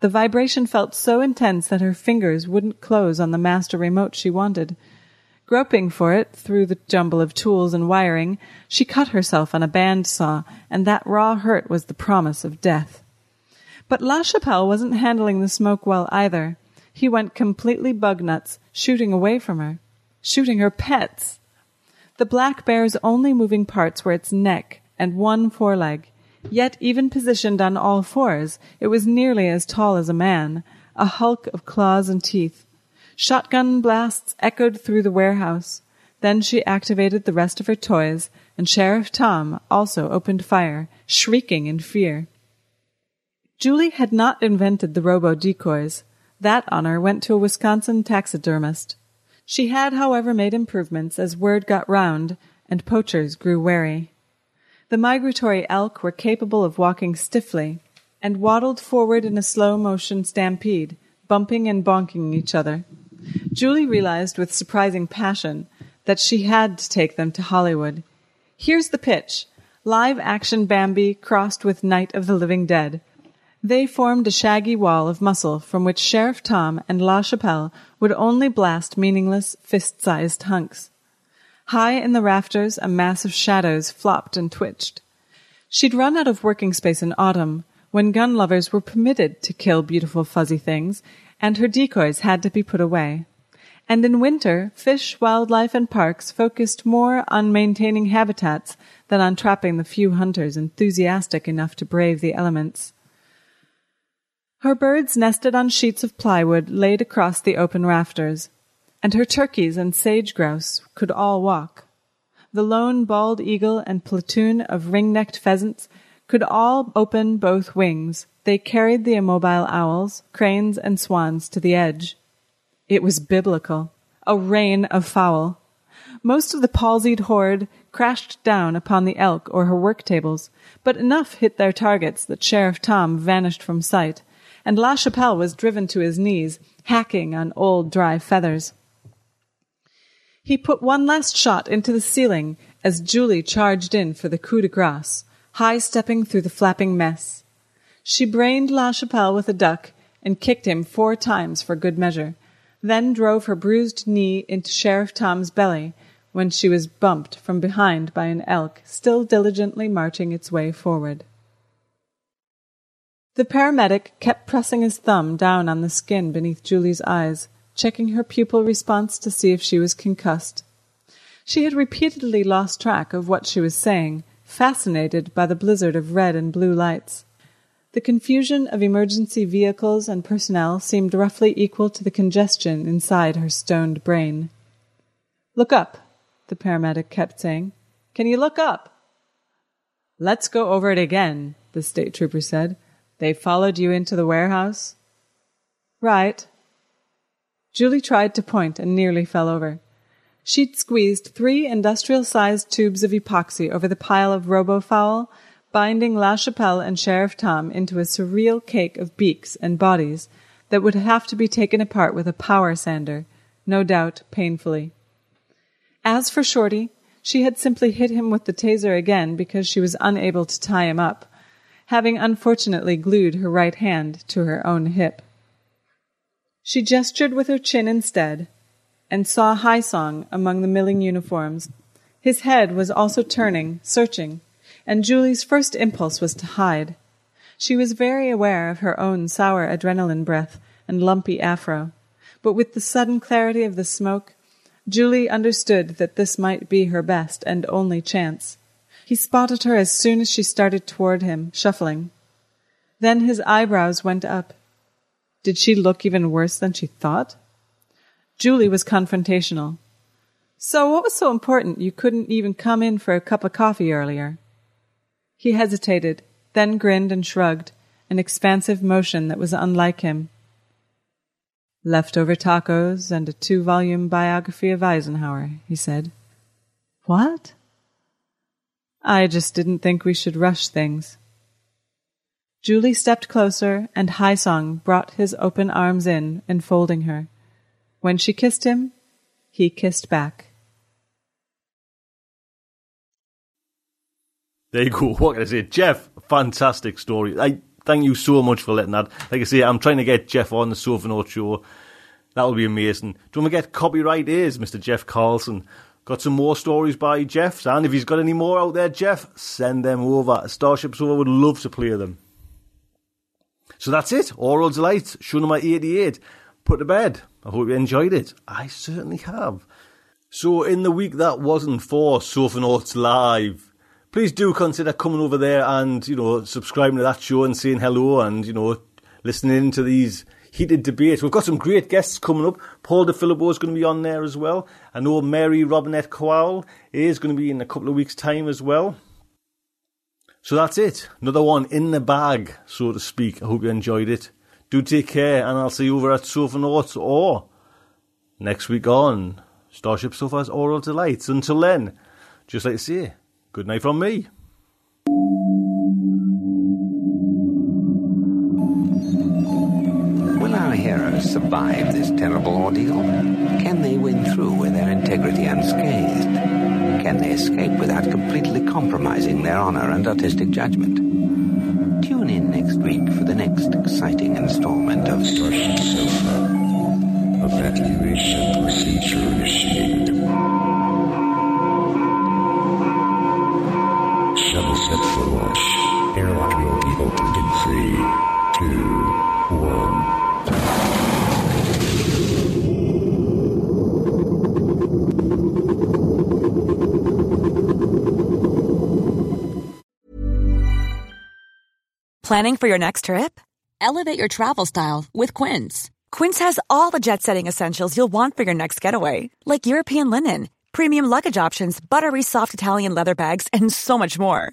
The vibration felt so intense that her fingers wouldn't close on the master remote she wanted. Groping for it through the jumble of tools and wiring, she cut herself on a band saw, and that raw hurt was the promise of death. But La Chapelle wasn't handling the smoke well either. He went completely bug nuts, shooting away from her, shooting her pets. The black bear's only moving parts were its neck and one foreleg. Yet, even positioned on all fours, it was nearly as tall as a man, a hulk of claws and teeth. Shotgun blasts echoed through the warehouse. Then she activated the rest of her toys, and Sheriff Tom also opened fire, shrieking in fear. Julie had not invented the robo decoys. That honor went to a Wisconsin taxidermist. She had, however, made improvements as word got round and poachers grew wary. The migratory elk were capable of walking stiffly and waddled forward in a slow motion stampede, bumping and bonking each other. Julie realized with surprising passion that she had to take them to Hollywood. Here's the pitch. Live action Bambi crossed with Night of the Living Dead. They formed a shaggy wall of muscle from which Sheriff Tom and La Chapelle would only blast meaningless, fist-sized hunks. High in the rafters, a mass of shadows flopped and twitched. She'd run out of working space in autumn, when gun lovers were permitted to kill beautiful fuzzy things, and her decoys had to be put away. And in winter, fish, wildlife, and parks focused more on maintaining habitats than on trapping the few hunters enthusiastic enough to brave the elements. Her birds nested on sheets of plywood laid across the open rafters, and her turkeys and sage grouse could all walk. The lone bald eagle and platoon of ring-necked pheasants could all open both wings. They carried the immobile owls, cranes, and swans to the edge. It was biblical. A rain of fowl. Most of the palsied horde crashed down upon the elk or her work tables, but enough hit their targets that Sheriff Tom vanished from sight, and La Chapelle was driven to his knees, hacking on old dry feathers. He put one last shot into the ceiling as Julie charged in for the coup de grace, high stepping through the flapping mess. She brained La Chapelle with a duck and kicked him four times for good measure, then drove her bruised knee into Sheriff Tom's belly when she was bumped from behind by an elk still diligently marching its way forward. The paramedic kept pressing his thumb down on the skin beneath Julie's eyes, checking her pupil response to see if she was concussed. She had repeatedly lost track of what she was saying, fascinated by the blizzard of red and blue lights. The confusion of emergency vehicles and personnel seemed roughly equal to the congestion inside her stoned brain. Look up, the paramedic kept saying. Can you look up? Let's go over it again, the state trooper said. They followed you into the warehouse? Right. Julie tried to point and nearly fell over. She'd squeezed three industrial sized tubes of epoxy over the pile of robofowl binding La Chapelle and Sheriff Tom into a surreal cake of beaks and bodies that would have to be taken apart with a power sander, no doubt painfully. As for Shorty, she had simply hit him with the taser again because she was unable to tie him up, having unfortunately glued her right hand to her own hip. She gestured with her chin instead, and saw Hai Song among the milling uniforms. His head was also turning, searching, and Julie's first impulse was to hide. She was very aware of her own sour adrenaline breath and lumpy afro, but with the sudden clarity of the smoke, Julie understood that this might be her best and only chance. He spotted her as soon as she started toward him, shuffling. Then his eyebrows went up. Did she look even worse than she thought? Julie was confrontational. So what was so important you couldn't even come in for a cup of coffee earlier? He hesitated, then grinned and shrugged, an expansive motion that was unlike him. Leftover tacos and a two volume biography of Eisenhower, he said. What? I just didn't think we should rush things. Julie stepped closer, and Hai Song brought his open arms in, enfolding her. When she kissed him, he kissed back. There you go. [LAUGHS] What can I say? Jeff, fantastic story. I thank you so much for letting that. Like I say, I'm trying to get Jeff on the Note show. That'll be amazing. Do you want to get copyright is Mr. Jeff Carlson? Got some more stories by Jeff, and if he's got any more out there, Jeff, send them over. Starship Sofa would love to play them. So that's it. Aural Delights, show number 88. Put to bed. I hope you enjoyed it. I certainly have. So in the week that wasn't for Notes Live, please do consider coming over there and, you know, subscribing to that show and saying hello and, you know, listening to these heated debates. We've got some great guests coming up. Paul Di Filippo is going to be on there as well. I know Mary Robinette Kowal is going to be in a couple of weeks' time as well. So that's it. Another one in the bag, so to speak. I hope you enjoyed it. Do take care, and I'll see you over at Sofanauts or next week on Starship Sofa's Aural Delights. Until then, just like to say, good night from me. Will our heroes survive this terrible ordeal? Can they win through with their integrity unscathed? Can they escape without completely compromising their honor and artistic judgment? Tune in next week for the next exciting installment of Starship Sofa. Evacuation procedure initiated. Set for launch. Airlock will be opened in three, two, one. Planning for your next trip? Elevate your travel style with Quince. Quince has all the jet setting essentials you'll want for your next getaway, like European linen, premium luggage options, buttery soft Italian leather bags, and so much more.